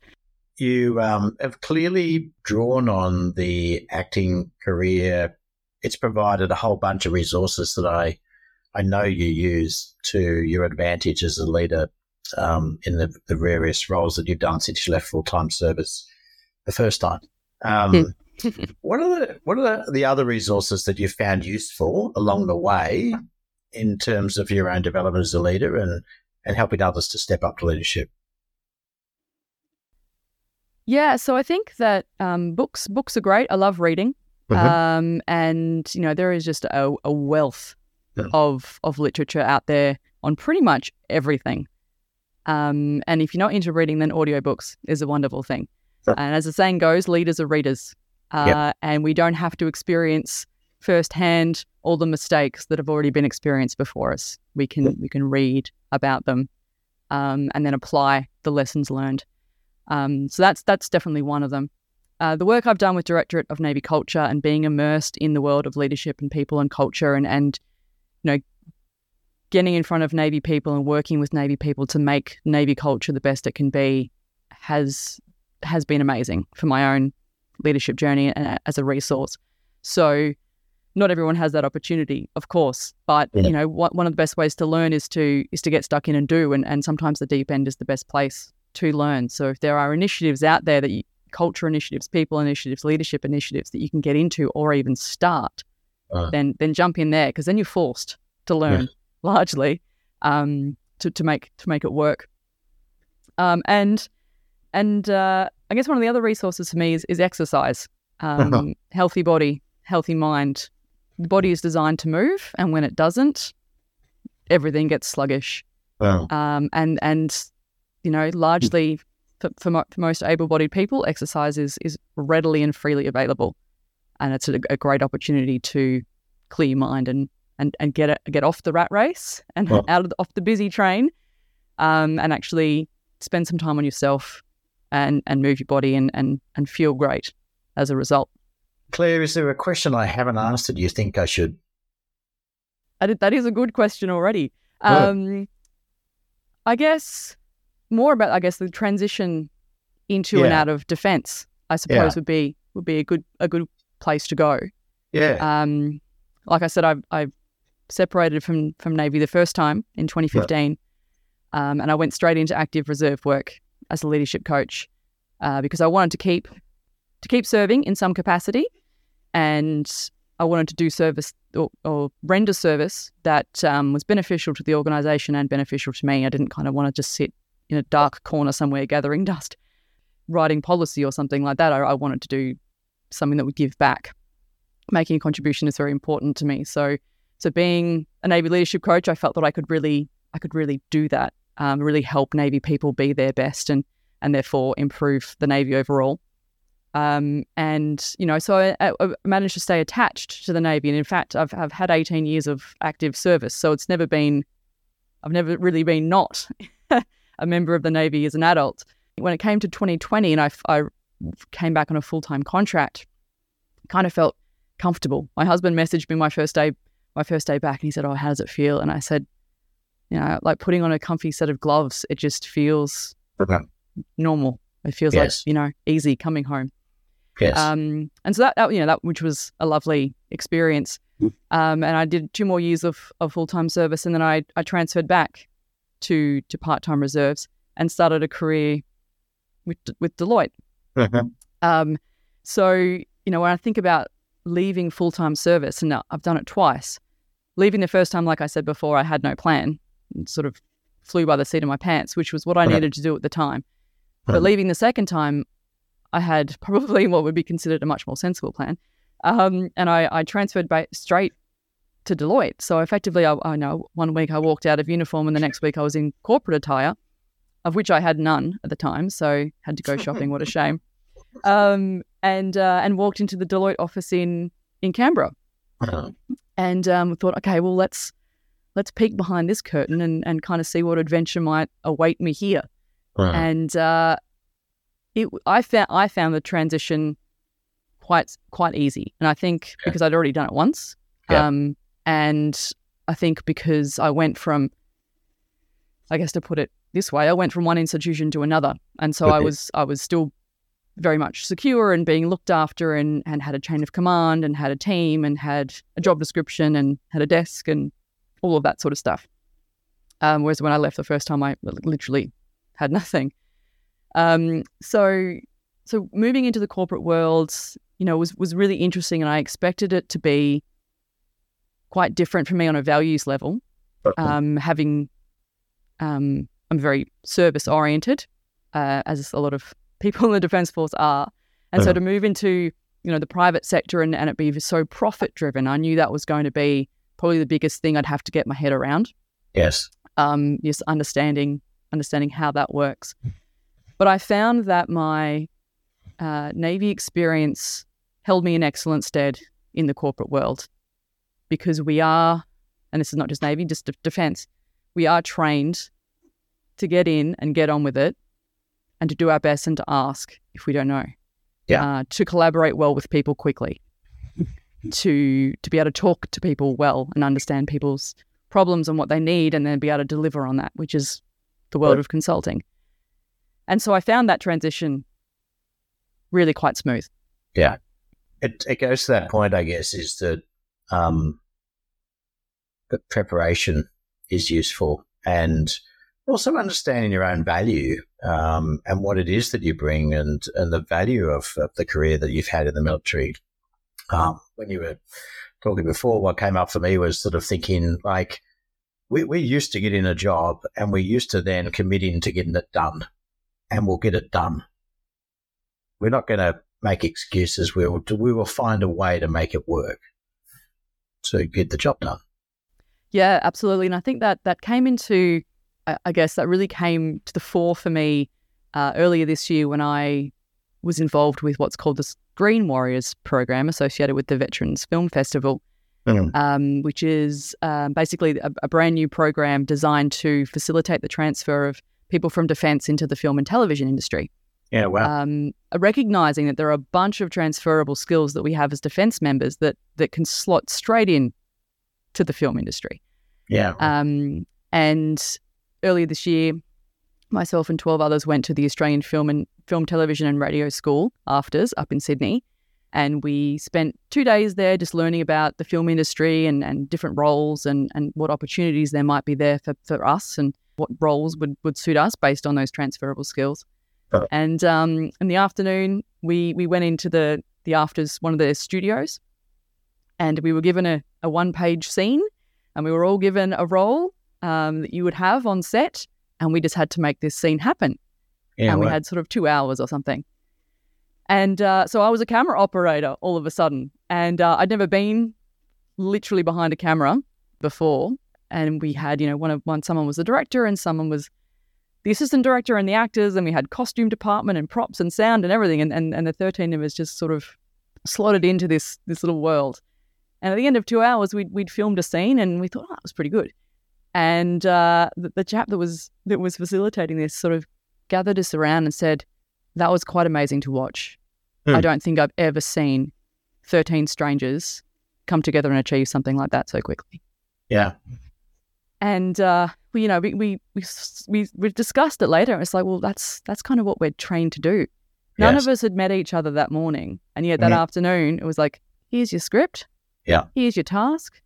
You um, have clearly drawn on the acting career. It's provided a whole bunch of resources that I I know you use to your advantage as a leader um, in the, the, various roles that you've done since you left full time service the first time. Um, what are the what are the, the other resources that you found useful along the way in terms of your own development as a leader and and helping others to step up to leadership? Yeah, so I think that um, books books are great. I love reading, mm-hmm. um, and you know there is just a, a wealth. Of of literature out there on pretty much everything. Um, and if you're not into reading, then audiobooks is a wonderful thing. Sure. And as the saying goes, leaders are readers, uh, yep. and we don't have to experience firsthand all the mistakes that have already been experienced before us. We can yep. we can read about them, um, and then apply the lessons learned. Um, so that's that's definitely one of them. Uh, the work I've done with Directorate of Navy Culture and being immersed in the world of leadership and people and culture and and know getting in front of Navy people and working with Navy people to make Navy culture the best it can be has has been amazing for my own leadership journey and as a resource. So not everyone has that opportunity, of course, but yeah. you know what, one of the best ways to learn is to is to get stuck in and do, and, and sometimes the deep end is the best place to learn. So if there are initiatives out there that you, culture initiatives, people initiatives, leadership initiatives that you can get into or even start, uh, then then jump in there because then you're forced to learn largely um, to to make to make it work. Um, and and uh, I guess one of the other resources for me is, is exercise. Um, healthy body, healthy mind. The body is designed to move, and when it doesn't, everything gets sluggish. Um, and and you know, largely for, for, mo- for most able-bodied people, exercise is is readily and freely available, and it's a, a great opportunity to clear your mind and and and get it, get off the rat race and wow. out of the, off the busy train, um, and actually spend some time on yourself and and move your body and and and feel great as a result. Claire, is there a question I haven't asked that you think I should? Did, that is a good question already. Um, I guess more about I guess the transition into yeah. and out of defence. I suppose yeah. would be would be a good a good place to go. Yeah. Um, like I said, I I separated from from Navy the first time in 2015, um, and I went straight into active reserve work as a leadership coach uh, because I wanted to keep to keep serving in some capacity, and I wanted to do service or, or render service that um, was beneficial to the organisation and beneficial to me. I didn't kind of want to just sit in a dark corner somewhere gathering dust, writing policy or something like that. I, I wanted to do something that would give back. Making a contribution is very important to me. So, so being a Navy leadership coach, I felt that I could really, I could really do that. Um, really help Navy people be their best and and therefore improve the Navy overall. Um, and you know, so I, I, managed to stay attached to the Navy, and in fact, I've I've had 18 years of active service, so it's never been, I've never really been not a member of the Navy as an adult. When it came to 2020 and I, I came back on a full time contract, kind of felt comfortable. My husband messaged me my first day, my first day back, and he said, "Oh, how does it feel?" And I said, "You know, like putting on a comfy set of gloves. It just feels okay. normal. It feels yes. like you know, easy coming home." Yes. Um, and so that, that, you know, that which was a lovely experience. Mm. Um, and I did two more years of, of full time service, and then I I transferred back to to part time reserves and started a career with with Deloitte. Mm-hmm. Um, so you know when I think about leaving full time service, and I've done it twice. Leaving the first time, like I said before, I had no plan, sort of flew by the seat of my pants, which was what I needed to do at the time. But leaving the second time, I had probably what would be considered a much more sensible plan. Um, and I, I transferred ba- straight to Deloitte. So effectively, I, I, know one week I walked out of uniform, and the next week I was in corporate attire, of which I had none at the time. So had to go shopping. what a shame. Um, and uh, and walked into the Deloitte office in in Canberra, uh-huh. and um, thought, okay, well let's let's peek behind this curtain and and kind of see what adventure might await me here. Uh-huh. And uh, it, I found I found the transition quite quite easy, and I think because I'd already done it once. Yeah. Um, and I think because I went from, I guess to put it this way, I went from one institution to another, and so okay. I was I was still very much secure and being looked after and, and had a chain of command and had a team and had a job description and had a desk and all of that sort of stuff. Um, whereas when I left the first time, I literally had nothing. Um, so, so moving into the corporate world, you know, was was really interesting, and I expected it to be quite different for me on a values level. Um, having, um, I'm very service oriented, uh, as a lot of people in the defence force are, and so uh-huh. to move into you know the private sector and, and it be so profit driven, I knew that was going to be probably the biggest thing I'd have to get my head around. Yes. Um, just understanding understanding how that works. But I found that my uh, Navy experience held me in excellent stead in the corporate world because we are, and this is not just Navy, just defense, we are trained to get in and get on with it and to do our best and to ask if we don't know. Yeah. Uh, to collaborate well with people quickly, to to be able to talk to people well and understand people's problems and what they need, and then be able to deliver on that, which is the world right. of consulting. And so I found that transition really quite smooth. Yeah. It, it goes to that point, I guess, is that um, that preparation is useful and also understanding your own value um, and what it is that you bring and, and the value of, of the career that you've had in the military. Um, when you were talking before, what came up for me was sort of thinking like, we, we used to get in a job and we used to then committing to getting it done and we'll get it done. We're not going to make excuses. We will, we will find a way to make it work to get the job done. Yeah, absolutely. And I think that that came into, I guess, that really came to the fore for me uh, earlier this year when I was involved with what's called the Green Warriors program associated with the Veterans Film Festival, mm. um, which is um, basically a, a, brand new program designed to facilitate the transfer of people from defence into the film and television industry. Yeah, wow. Um, recognizing that there are a bunch of transferable skills that we have as defence members that that can slot straight in to the film industry. Yeah. Um, and earlier this year, myself and twelve others went to the Australian Film and Film, Television, and Radio School AFTRS up in Sydney, and we spent two days there just learning about the film industry and, and different roles and, and what opportunities there might be there for, for us and what roles would, would suit us based on those transferable skills. And um, in the afternoon, we we went into the the AFTRS one of their studios, and we were given a, a one page scene, and we were all given a role um, that you would have on set, and we just had to make this scene happen. Yeah, and we had sort of two hours or something. And uh, so I was a camera operator all of a sudden, and uh, I'd never been literally behind a camera before. And we had, you know, one of one someone was the director, and someone was the assistant director and the actors, and we had costume department and props and sound and everything. And, and, and the 13 of us just sort of slotted into this this little world. And at the end of two hours, we'd, we'd filmed a scene and we thought, oh, that was pretty good. And uh, the, the chap that was that was facilitating this sort of gathered us around and said, that was quite amazing to watch. Hmm. I don't think I've ever seen 13 strangers come together and achieve something like that so quickly. Yeah. And uh, we, you know, we, we we we discussed it later. It's like, well, that's that's kind of what we're trained to do. None yes. of us had met each other that morning, and yet that mm-hmm. afternoon it was like, here's your script. Yeah. Here's your task.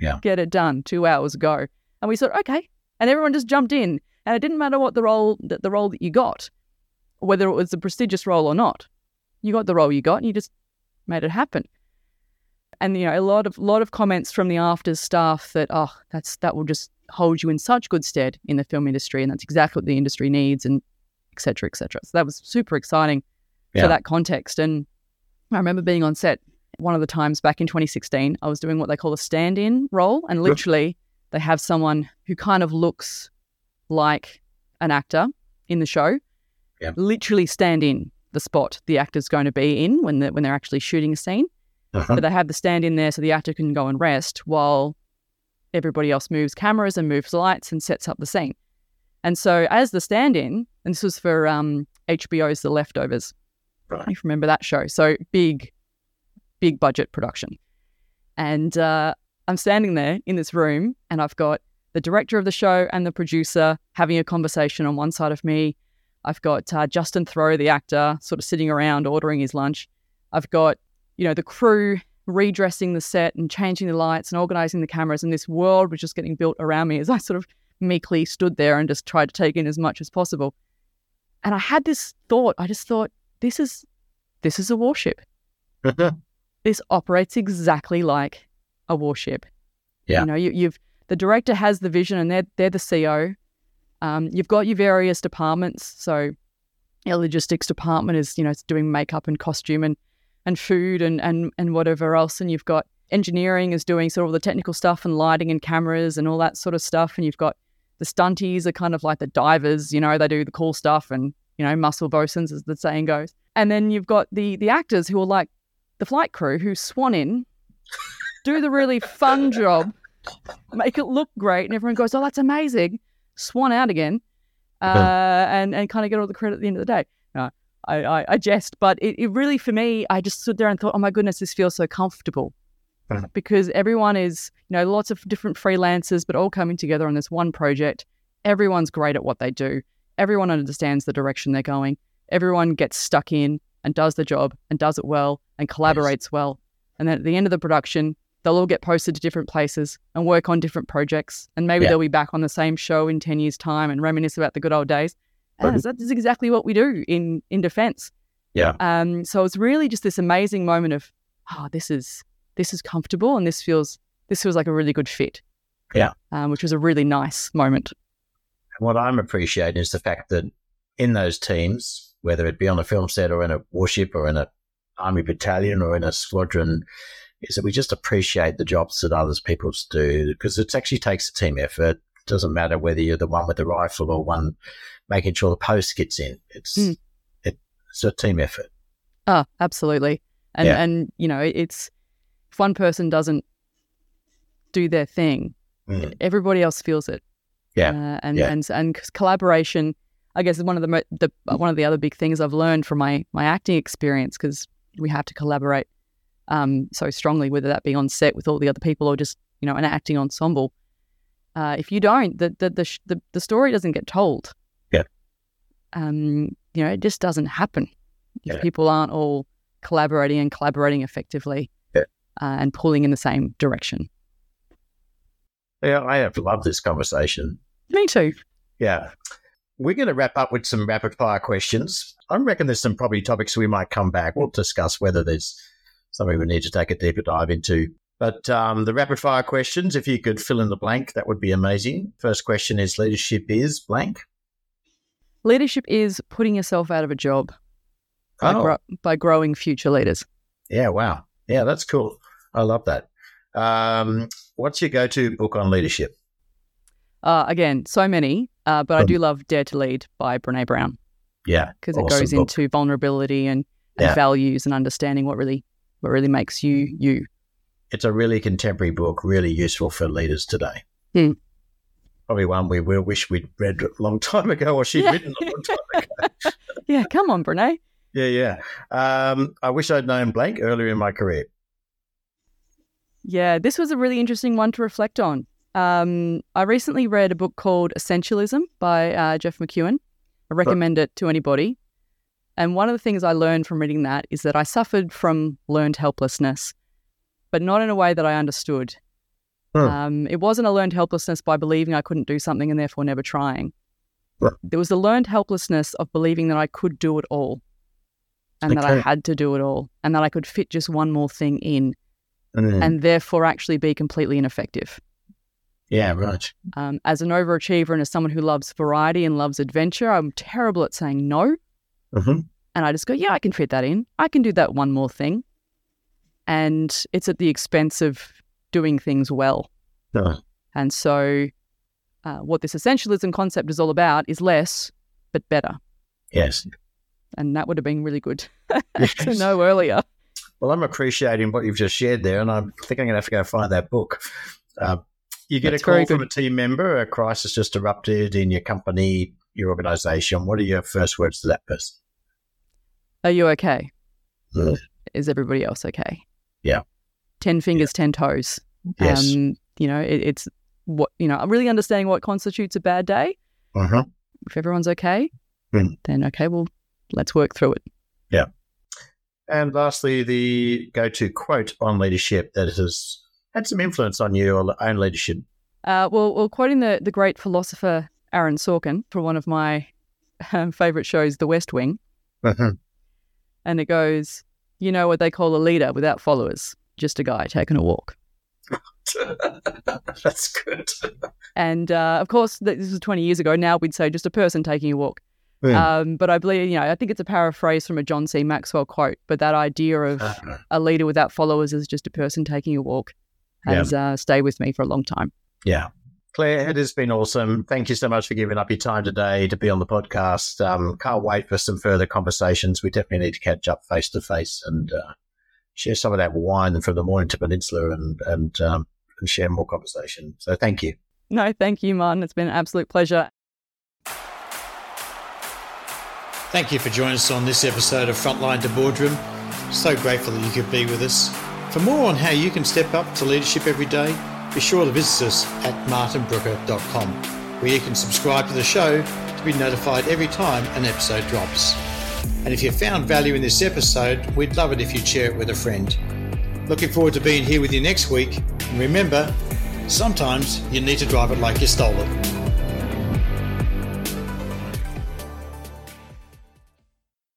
Yeah. Get it done. Two hours ago, and we thought, okay, and everyone just jumped in, and it didn't matter what the role that the role that you got, whether it was a prestigious role or not. You got the role you got, and you just made it happen and you know a lot of lot of comments from the AFTRS staff that oh that's that will just hold you in such good stead in the film industry, and that's exactly what the industry needs, and et cetera, et cetera. So that was super exciting yeah. for that context. And I remember being on set one of the times back in 2016. I was doing what they call a stand-in role, and literally they have someone who kind of looks like an actor in the show, yeah. literally stand in the spot the actor's going to be in when the, when they're actually shooting a scene. Uh-huh. But they have the stand in there so the actor can go and rest while everybody else moves cameras and moves lights and sets up the scene. And so, as the stand in, and this was for um, HBO's The Leftovers, right. if you remember that show. So, big, big budget production. And uh, I'm standing there in this room, and I've got the director of the show and the producer having a conversation on one side of me. I've got uh, Justin Theroux, the actor, sort of sitting around ordering his lunch. I've got, you know, the crew redressing the set and changing the lights and organizing the cameras. And this world was just getting built around me as I sort of meekly stood there and just tried to take in as much as possible. And I had this thought. I just thought, this is this is a warship. this operates exactly like a warship. Yeah. You know, you, you've the director has the vision and they're they're the CO. Um, you've got your various departments. So your logistics department is, you know, it's doing makeup and costume and and food and and and whatever else. And you've got engineering is doing sort of all the technical stuff and lighting and cameras and all that sort of stuff. And you've got the stunties are kind of like the divers, you know, they do the cool stuff and, you know, muscle bosuns as the saying goes. And then you've got the the actors who are like the flight crew who swan in, do the really fun job, make it look great, and everyone goes, "Oh, that's amazing!" Swan out again, uh, and and kind of get all the credit at the end of the day. No, I, I, I jest, but it, it really for me, I just stood there and thought, "Oh my goodness, this feels so comfortable." Because everyone is, you know, lots of different freelancers, but all coming together on this one project. Everyone's great at what they do. Everyone understands the direction they're going. Everyone gets stuck in and does the job and does it well and collaborates yes. well. And then at the end of the production, they'll all get posted to different places and work on different projects. And maybe yeah. they'll be back on the same show in 10 years' time and reminisce about the good old days. And that is exactly what we do in, in defense. Yeah. Um, so it's really just this amazing moment of, oh, this is this is comfortable and this feels this feels like a really good fit. Yeah. Um, which was a really nice moment. What I'm appreciating is the fact that in those teams, whether it be on a film set or in a warship or in a army battalion or in a squadron, is that we just appreciate the jobs that others people do because it actually takes a team effort. It doesn't matter whether you're the one with the rifle or one making sure the post gets in. It's mm. it's a team effort. Oh, absolutely. And yeah. and you know, it's if one person doesn't do their thing, mm. everybody else feels it. Yeah. Uh, and, yeah. and and collaboration I guess is one of the, the one of the other big things I've learned from my my acting experience because we have to collaborate um, so strongly, whether that be on set with all the other people or just you know an acting ensemble. Uh, if you don't, the the, the the the story doesn't get told. Yeah. Um, you know, it just doesn't happen if yeah. people aren't all collaborating and collaborating effectively yeah. uh, and pulling in the same direction. Yeah, I have loved this conversation. Me too. Yeah. We're going to wrap up with some rapid fire questions. I reckon there's some probably topics we might come back. We'll discuss whether there's something we need to take a deeper dive into. But um, the rapid fire questions, if you could fill in the blank, that would be amazing. First question is leadership is blank. Leadership is putting yourself out of a job by, oh. gro- by growing future leaders. Yeah, wow. Yeah, that's cool. I love that. Um, what's your go to book on leadership? Uh, again, so many, uh, but I do love Dare to Lead by Brene Brown. Yeah, because awesome it goes book. into vulnerability and, and yeah. values and understanding what really what really makes you you. It's a really contemporary book, really useful for leaders today. Hmm. Probably one we will wish we'd read a long time ago, or she'd yeah. written a long time ago. yeah, come on, Brene. Yeah, yeah. Um, I wish I'd known blank earlier in my career. Yeah, this was a really interesting one to reflect on. Um, I recently read a book called Essentialism by uh, Jeff McKeown. I recommend it to anybody. And one of the things I learned from reading that is that I suffered from learned helplessness, but not in a way that I understood. Um, it wasn't a learned helplessness by believing I couldn't do something and therefore never trying. There was a learned helplessness of believing that I could do it all and okay. that I had to do it all and that I could fit just one more thing in mm. and therefore actually be completely ineffective. Yeah, right. Um, as an overachiever and as someone who loves variety and loves adventure, I'm terrible at saying no. Mm-hmm. And I just go, yeah, I can fit that in. I can do that one more thing. And it's at the expense of doing things well. No. And so, uh, what this essentialism concept is all about is less, but better. Yes. And that would have been really good to know earlier. Well, I'm appreciating what you've just shared there, and I think I'm going to have to go find that book. Uh, you get That's a call from a team member, a crisis just erupted in your company, your organization. What are your first words to that person? Are you okay? Mm. Is everybody else okay? Yeah. 10 fingers, yeah. 10 toes. Yes. Um, you know, it, it's what, you know, really understanding what constitutes a bad day. Uh-huh. If everyone's okay, Mm. then okay, well, let's work through it. Yeah. And lastly, the go to quote on leadership that has had some influence on your own leadership. Uh, well, well, quoting the, the great philosopher Aaron Sorkin for one of my um, favorite shows, The West Wing, Mm-hmm. And it goes, You know what they call a leader without followers? Just a guy taking a walk. That's good. And uh, of course, this was 20 years ago. Now we'd say just a person taking a walk. Yeah. Um, but I believe, you know, I think it's a paraphrase from a John C. Maxwell quote, but that idea of a leader without followers is just a person taking a walk has uh, stayed with me for a long time. Yeah. Claire, it has been awesome. Thank you so much for giving up your time today to be on the podcast. Um, can't wait for some further conversations. We definitely need to catch up face to face and uh, share some of that wine from the Mornington Peninsula and and, um, and share more conversation. So thank you. No, thank you, Martin. It's been an absolute pleasure. Thank you for joining us on this episode of Frontline to Boardroom. So grateful that you could be with us. For more on how you can step up to leadership every day, be sure to visit us at martinbrooker.com, where you can subscribe to the show to be notified every time an episode drops. And if you found value in this episode, we'd love it if you'd share it with a friend. Looking forward to being here with you next week. And remember, sometimes you need to drive it like you stole it.